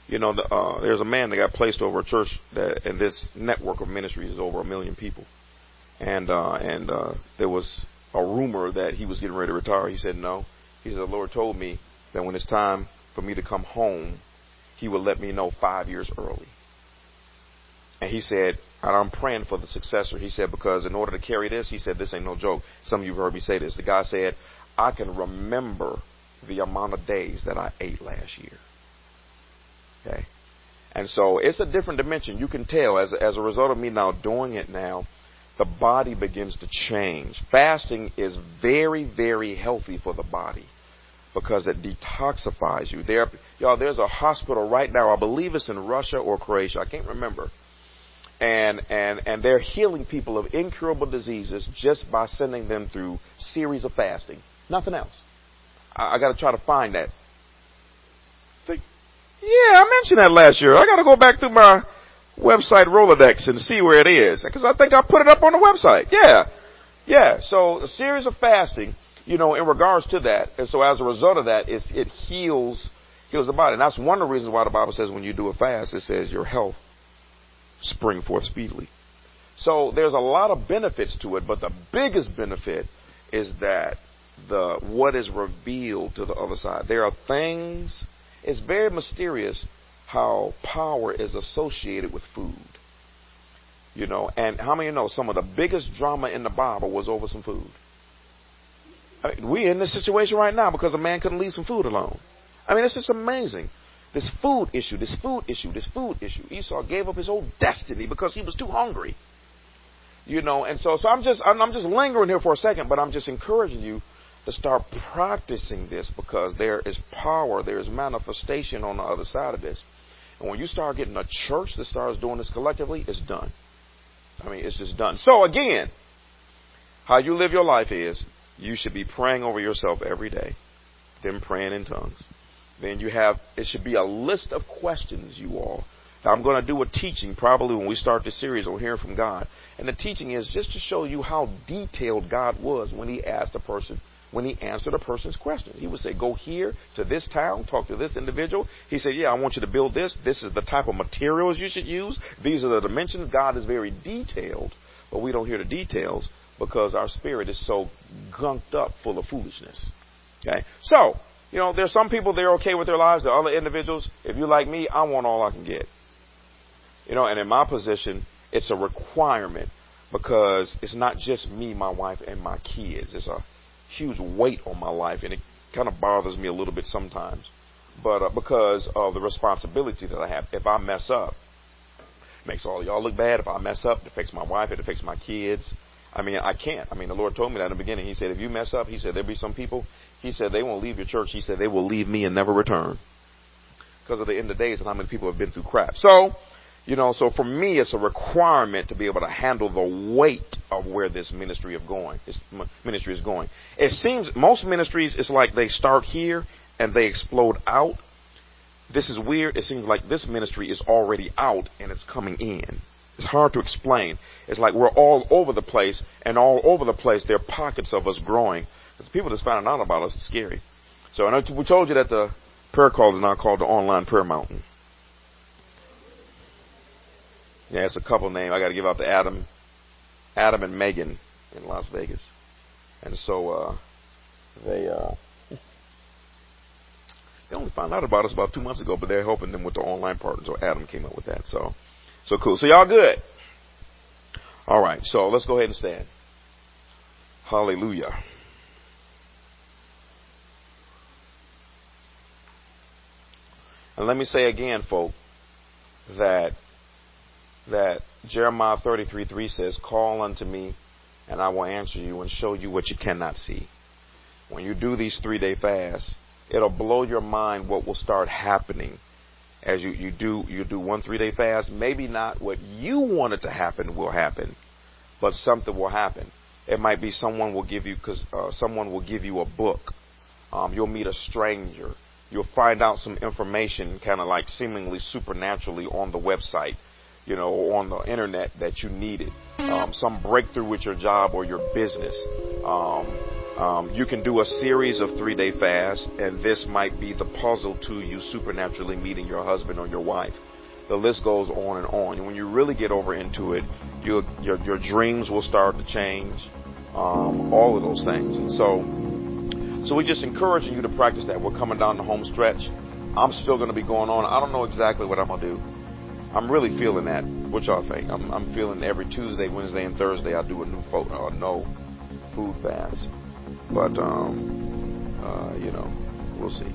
You know, the, uh, there's a man that got placed over a church that, and this network of ministries is over a million people, and uh, and uh, there was a rumor that he was getting ready to retire. He said no. He said the Lord told me that when it's time for me to come home he would let me know five years early. And he said, and I'm praying for the successor. He said, because in order to carry this, he said, this ain't no joke. Some of you have heard me say this. The guy said, I can remember the amount of days that I ate last year. Okay. And so it's a different dimension. You can tell as, as a result of me now doing it now, the body begins to change. Fasting is very, very healthy for the body because it detoxifies you. There, y'all, there's a hospital right now. I believe it's in Russia or Croatia. I can't remember. And and and they're healing people of incurable diseases just by sending them through series of fasting. Nothing else. I, I got to try to find that. Think, yeah, I mentioned that last year. I got to go back through my website Rolodex and see where it is because I think I put it up on the website. Yeah, yeah. So a series of fasting you know, in regards to that, and so as a result of that, it, it heals heals the body. And that's one of the reasons why the Bible says when you do a fast, it says your health spring forth speedily. So there's a lot of benefits to it, but the biggest benefit is that the what is revealed to the other side. There are things. It's very mysterious how power is associated with food. You know, and how many know some of the biggest drama in the Bible was over some food? I mean, we're in this situation right now because a man couldn't leave some food alone. I mean, it's just amazing. This food issue, this food issue, this food issue. Esau gave up his whole destiny because he was too hungry. You know, and so, so I'm just, I'm, I'm just lingering here for a second, but I'm just encouraging you to start practicing this because there is power, there is manifestation on the other side of this. And when you start getting a church that starts doing this collectively, it's done. I mean, it's just done. So again, how you live your life is you should be praying over yourself every day, then praying in tongues. Then you have, it should be a list of questions, you all. Now, I'm going to do a teaching probably when we start this series on hearing from God. And the teaching is just to show you how detailed God was when He asked a person, when He answered a person's question. He would say, Go here to this town, talk to this individual. He said, Yeah, I want you to build this. This is the type of materials you should use. These are the dimensions. God is very detailed, but we don't hear the details because our spirit is so gunked up full of foolishness. Okay? So, you know, there's some people they're okay with their lives. There are other individuals, if you like me, I want all I can get. You know, and in my position, it's a requirement because it's not just me, my wife, and my kids. It's a huge weight on my life, and it kind of bothers me a little bit sometimes. But uh, because of the responsibility that I have, if I mess up, it makes all y'all look bad. If I mess up, it affects my wife, it affects my kids. I mean, I can't. I mean, the Lord told me that in the beginning. He said, if you mess up, He said, there'll be some people, He said, they won't leave your church. He said, they will leave me and never return. Because of the end of days and how many people have been through crap. So, You know, so for me, it's a requirement to be able to handle the weight of where this ministry of going, this ministry is going. It seems most ministries, it's like they start here and they explode out. This is weird. It seems like this ministry is already out and it's coming in. It's hard to explain. It's like we're all over the place, and all over the place there are pockets of us growing. Because people just finding out about us. It's scary. So, and we told you that the prayer call is now called the Online Prayer Mountain. Yeah, it's a couple name. I got to give out to Adam, Adam and Megan in Las Vegas, and so uh, they uh, they only found out about us about two months ago, but they're helping them with the online part. So Adam came up with that. So so cool. So y'all good? All right. So let's go ahead and stand. Hallelujah. And let me say again, folks, that that Jeremiah 33 3 says, Call unto me, and I will answer you and show you what you cannot see. When you do these three day fasts, it'll blow your mind what will start happening as you, you do you do one three day fast. Maybe not what you wanted to happen will happen, but something will happen. It might be someone will give you because uh, someone will give you a book. Um, you'll meet a stranger. You'll find out some information, kind of like seemingly supernaturally on the website you know, on the internet that you needed, um, some breakthrough with your job or your business. Um, um, you can do a series of three day fasts, and this might be the puzzle to you supernaturally meeting your husband or your wife. The list goes on and on. And when you really get over into it, your your, your dreams will start to change, um, all of those things. And so, so we're just encouraging you to practice that. We're coming down the home stretch. I'm still going to be going on. I don't know exactly what I'm going to do. I'm really feeling that. What y'all think? I'm, I'm feeling every Tuesday, Wednesday, and Thursday I do a new fo- uh, no food fast. But um, uh, you know, we'll see.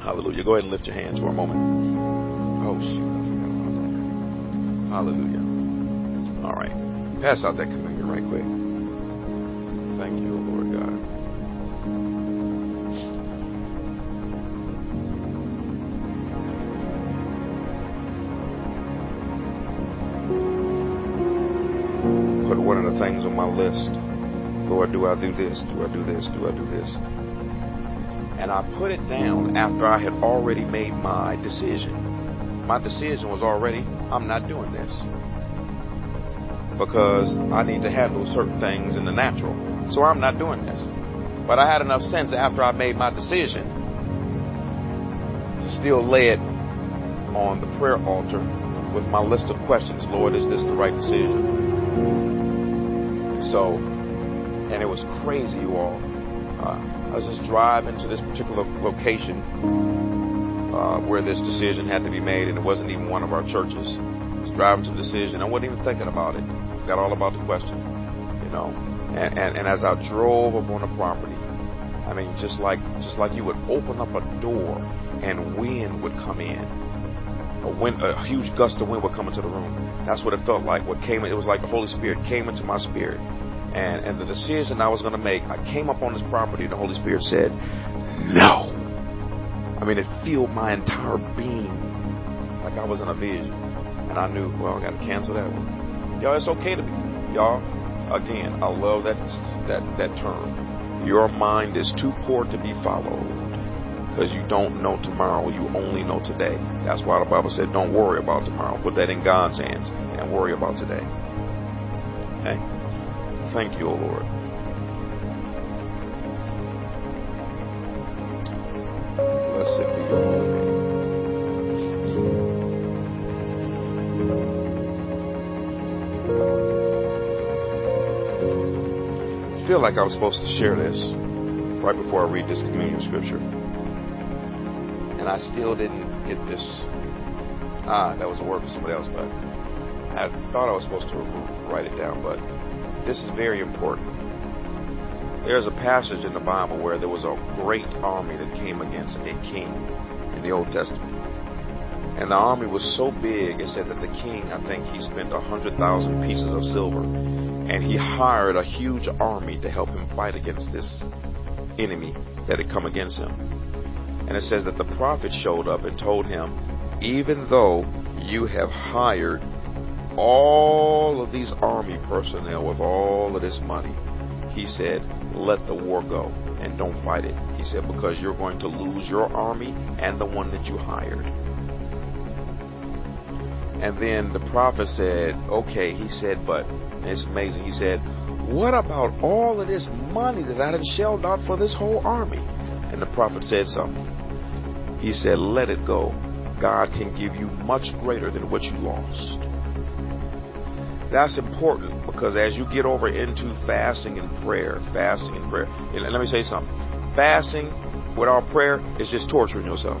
Hallelujah. Go ahead and lift your hands for a moment. Oh shoot, Hallelujah. All right, pass out that communion right quick. Thank you, of things on my list. Lord, do I do this? Do I do this? Do I do this? And I put it down after I had already made my decision. My decision was already, I'm not doing this. Because I need to handle certain things in the natural. So I'm not doing this. But I had enough sense after I made my decision to still lay it on the prayer altar with my list of questions. Lord, is this the right decision? So, and it was crazy, you all. Uh, I was just driving to this particular location uh, where this decision had to be made, and it wasn't even one of our churches. I was driving to the decision. I wasn't even thinking about it. Got all about the question, you know. And, and, and as I drove up on the property, I mean, just like just like you would open up a door and wind would come in. A wind, a huge gust of wind would come into the room. That's what it felt like. What came, it was like the Holy Spirit came into my spirit and, and the decision I was going to make, I came up on this property and the Holy Spirit said, no. I mean, it filled my entire being like I was in a vision. And I knew, well, I got to cancel that one. Y'all, it's okay to be. Y'all, again, I love that, that, that term. Your mind is too poor to be followed because you don't know tomorrow. You only know today. That's why the Bible said, don't worry about tomorrow. Put that in God's hands and worry about today. Okay? Thank you, O Lord. Blessed be your name. I feel like I was supposed to share this right before I read this communion scripture. I still didn't get this. Ah, that was a word for somebody else, but I thought I was supposed to write it down, but this is very important. There's a passage in the Bible where there was a great army that came against a king in the Old Testament. And the army was so big, it said that the king, I think he spent a hundred thousand pieces of silver. And he hired a huge army to help him fight against this enemy that had come against him. And it says that the prophet showed up and told him even though you have hired all of these army personnel with all of this money, he said, let the war go and don't fight it. He said, because you're going to lose your army and the one that you hired. And then the prophet said, okay, he said, but it's amazing. He said, what about all of this money that I had shelled out for this whole army? And the prophet said something. He said, let it go. God can give you much greater than what you lost. That's important because as you get over into fasting and prayer, fasting and prayer, and let me say something. Fasting without prayer is just torturing yourself.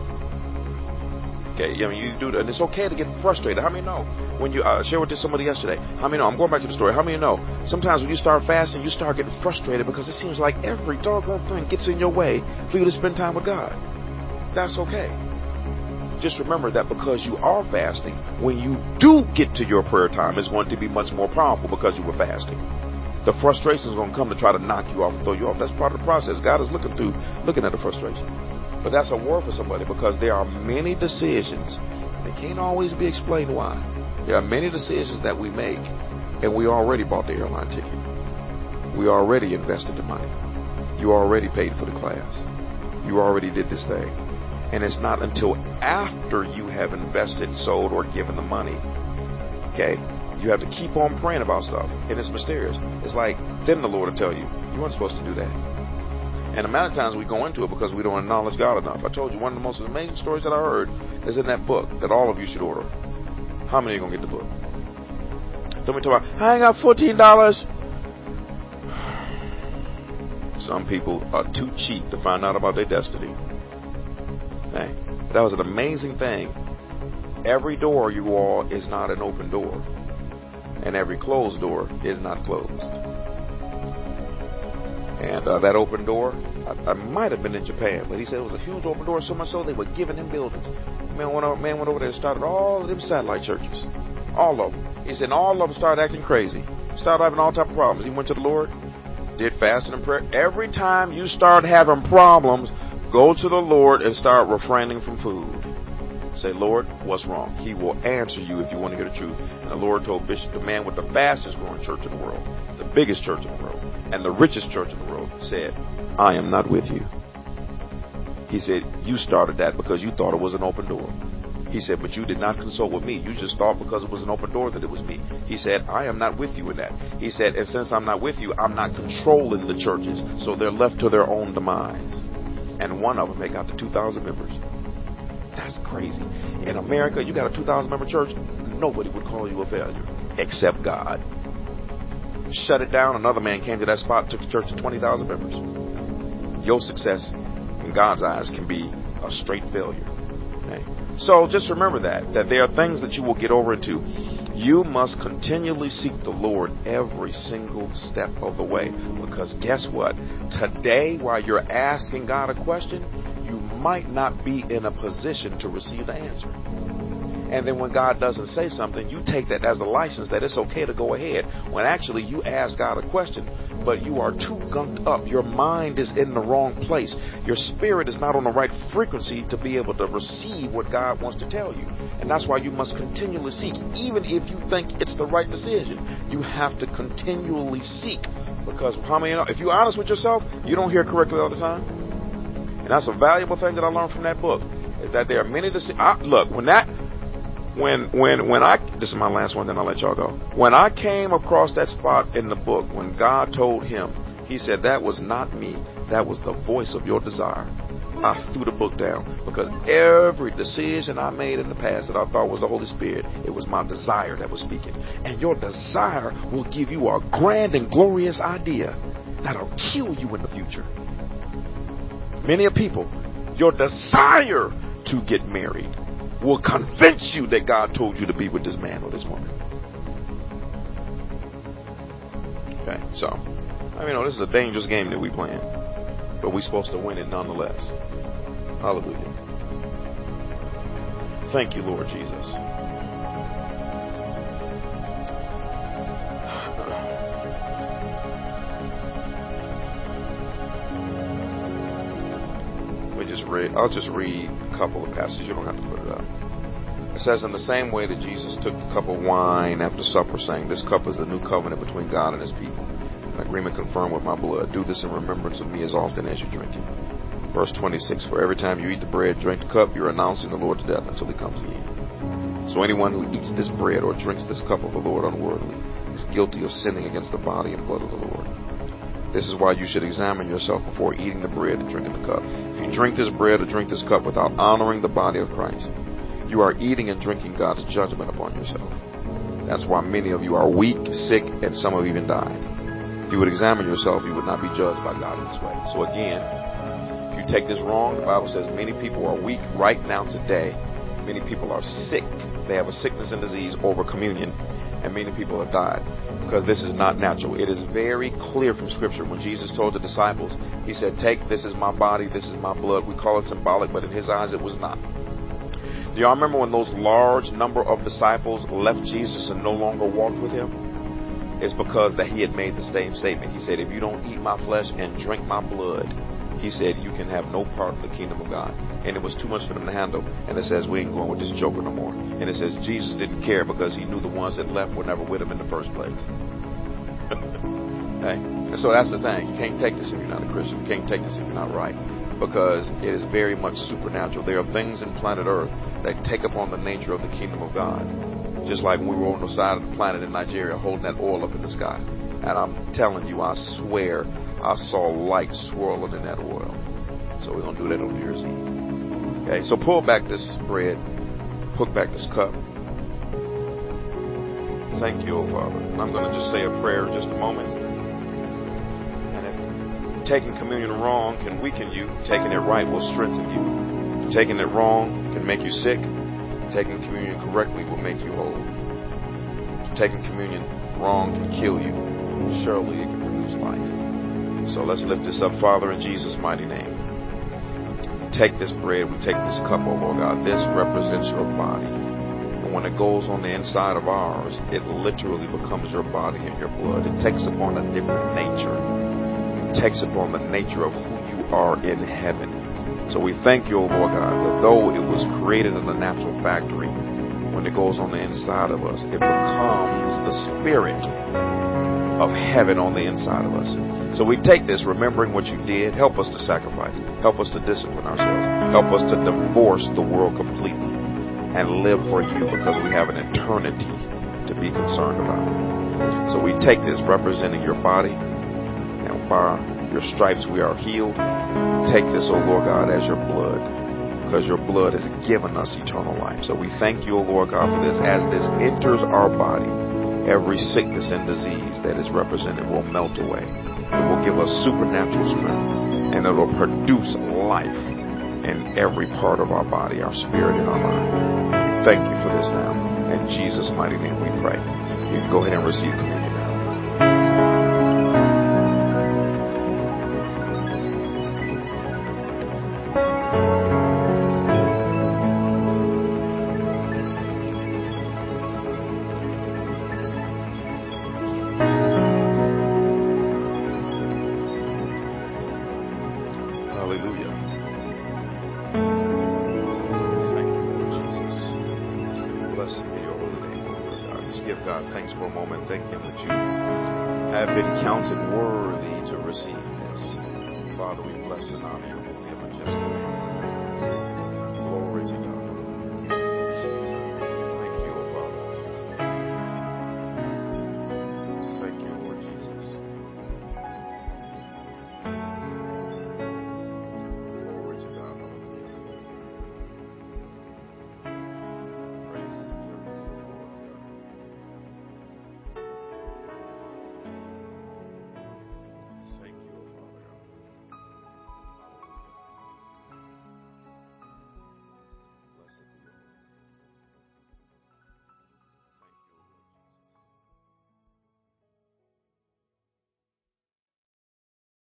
Okay, I mean you do, and it's okay to get frustrated. How many know when you uh, shared with this somebody yesterday? How many know? I'm going back to the story. How many know? Sometimes when you start fasting, you start getting frustrated because it seems like every doggone thing gets in your way for you to spend time with God. That's okay just remember that because you are fasting, when you do get to your prayer time, it's going to be much more powerful because you were fasting. The frustration is going to come to try to knock you off and throw you off. That's part of the process. God is looking through, looking at the frustration. But that's a word for somebody because there are many decisions. They can't always be explained why. There are many decisions that we make, and we already bought the airline ticket. We already invested the money. You already paid for the class. You already did this thing. And it's not until after you have invested, sold, or given the money. Okay? You have to keep on praying about stuff. And it's mysterious. It's like, then the Lord will tell you, you weren't supposed to do that. And the amount of times we go into it because we don't acknowledge God enough. I told you one of the most amazing stories that I heard is in that book that all of you should order. How many are going to get the book? Don't be talking about, I ain't got $14. Some people are too cheap to find out about their destiny. Hey, that was an amazing thing. Every door you all is not an open door, and every closed door is not closed. And uh, that open door, I, I might have been in Japan, but he said it was a huge open door, so much so they were giving him buildings. Man went, over, man went over there and started all of them satellite churches. All of them. He said all of them started acting crazy. Started having all type of problems. He went to the Lord, did fasting and prayer. Every time you start having problems, Go to the Lord and start refraining from food. Say, Lord, what's wrong? He will answer you if you want to hear the truth. And the Lord told Bishop, the man with the fastest growing church in the world, the biggest church in the world, and the richest church in the world, said, I am not with you. He said, You started that because you thought it was an open door. He said, But you did not consult with me. You just thought because it was an open door that it was me. He said, I am not with you in that. He said, And since I'm not with you, I'm not controlling the churches. So they're left to their own demise and one of them they got the 2,000 members. That's crazy. In America, you got a 2,000 member church, nobody would call you a failure except God. Shut it down. Another man came to that spot, took the church to 20,000 members. Your success in God's eyes can be a straight failure. Okay? So just remember that, that there are things that you will get over into. You must continually seek the Lord every single step of the way. Because guess what? Today, while you're asking God a question, you might not be in a position to receive the answer. And then when God doesn't say something, you take that as a license that it's okay to go ahead. When actually you ask God a question, but you are too gunked up. Your mind is in the wrong place. Your spirit is not on the right frequency to be able to receive what God wants to tell you. And that's why you must continually seek. Even if you think it's the right decision, you have to continually seek. Because how many if you're honest with yourself, you don't hear correctly all the time. And that's a valuable thing that I learned from that book. Is that there are many decisions. Look, when that when when when I this is my last one, then I'll let y'all go. When I came across that spot in the book, when God told him, He said, "That was not me. That was the voice of your desire." I threw the book down because every decision I made in the past that I thought was the Holy Spirit, it was my desire that was speaking. And your desire will give you a grand and glorious idea that'll kill you in the future. Many of people, your desire to get married will convince you that God told you to be with this man or this woman. Okay, so, I mean, this is a dangerous game that we playing, but we're supposed to win it nonetheless. Hallelujah. Thank you, Lord Jesus. Just read. I'll just read a couple of passages. You don't have to put it up. It says, In the same way that Jesus took the cup of wine after supper, saying, This cup is the new covenant between God and his people. An agreement confirmed with my blood. Do this in remembrance of me as often as you drink it. Verse 26 For every time you eat the bread, drink the cup, you're announcing the Lord's death until he comes again. So anyone who eats this bread or drinks this cup of the Lord unworthily is guilty of sinning against the body and blood of the Lord. This is why you should examine yourself before eating the bread and drinking the cup. If you drink this bread or drink this cup without honoring the body of Christ, you are eating and drinking God's judgment upon yourself. That's why many of you are weak, sick, and some have even died. If you would examine yourself, you would not be judged by God in this way. So again, if you take this wrong, the Bible says many people are weak right now today. Many people are sick. They have a sickness and disease over communion, and many people have died because this is not natural. It is very clear from Scripture when Jesus told the disciples, He said, Take, this is my body, this is my blood. We call it symbolic, but in His eyes it was not. Do y'all remember when those large number of disciples left Jesus and no longer walked with Him? It's because that He had made the same statement. He said, If you don't eat my flesh and drink my blood, he said, You can have no part of the kingdom of God. And it was too much for them to handle. And it says, We ain't going with this joker no more. And it says, Jesus didn't care because he knew the ones that left were never with him in the first place. okay? And so that's the thing. You can't take this if you're not a Christian. You can't take this if you're not right. Because it is very much supernatural. There are things in planet Earth that take upon the nature of the kingdom of God. Just like when we were on the side of the planet in Nigeria holding that oil up in the sky. And I'm telling you, I swear, I saw light swirling in that oil. So we're going to do that on New Year's Eve. Okay, so pull back this bread, hook back this cup. Thank you, oh Father. I'm going to just say a prayer in just a moment. And if taking communion wrong can weaken you, taking it right will strengthen you. Taking it wrong can make you sick, taking communion correctly will make you whole. Taking communion wrong can kill you, surely it can produce life. So let's lift this up, Father, in Jesus' mighty name. Take this bread, we take this cup, oh Lord God. This represents your body. And when it goes on the inside of ours, it literally becomes your body and your blood. It takes upon a different nature. It takes upon the nature of who you are in heaven. So we thank you, O Lord God, that though it was created in a natural factory, when it goes on the inside of us, it becomes the spirit of heaven on the inside of us. So we take this, remembering what you did. Help us to sacrifice. Help us to discipline ourselves. Help us to divorce the world completely and live for you because we have an eternity to be concerned about. So we take this representing your body, and by your stripes we are healed. Take this, O Lord God, as your blood, because your blood has given us eternal life. So we thank you, O Lord God, for this. As this enters our body, every sickness and disease that is represented will melt away. It will give us supernatural strength and it will produce life in every part of our body, our spirit, and our mind. Thank you for this now. In Jesus' mighty name we pray. You can go ahead and receive communion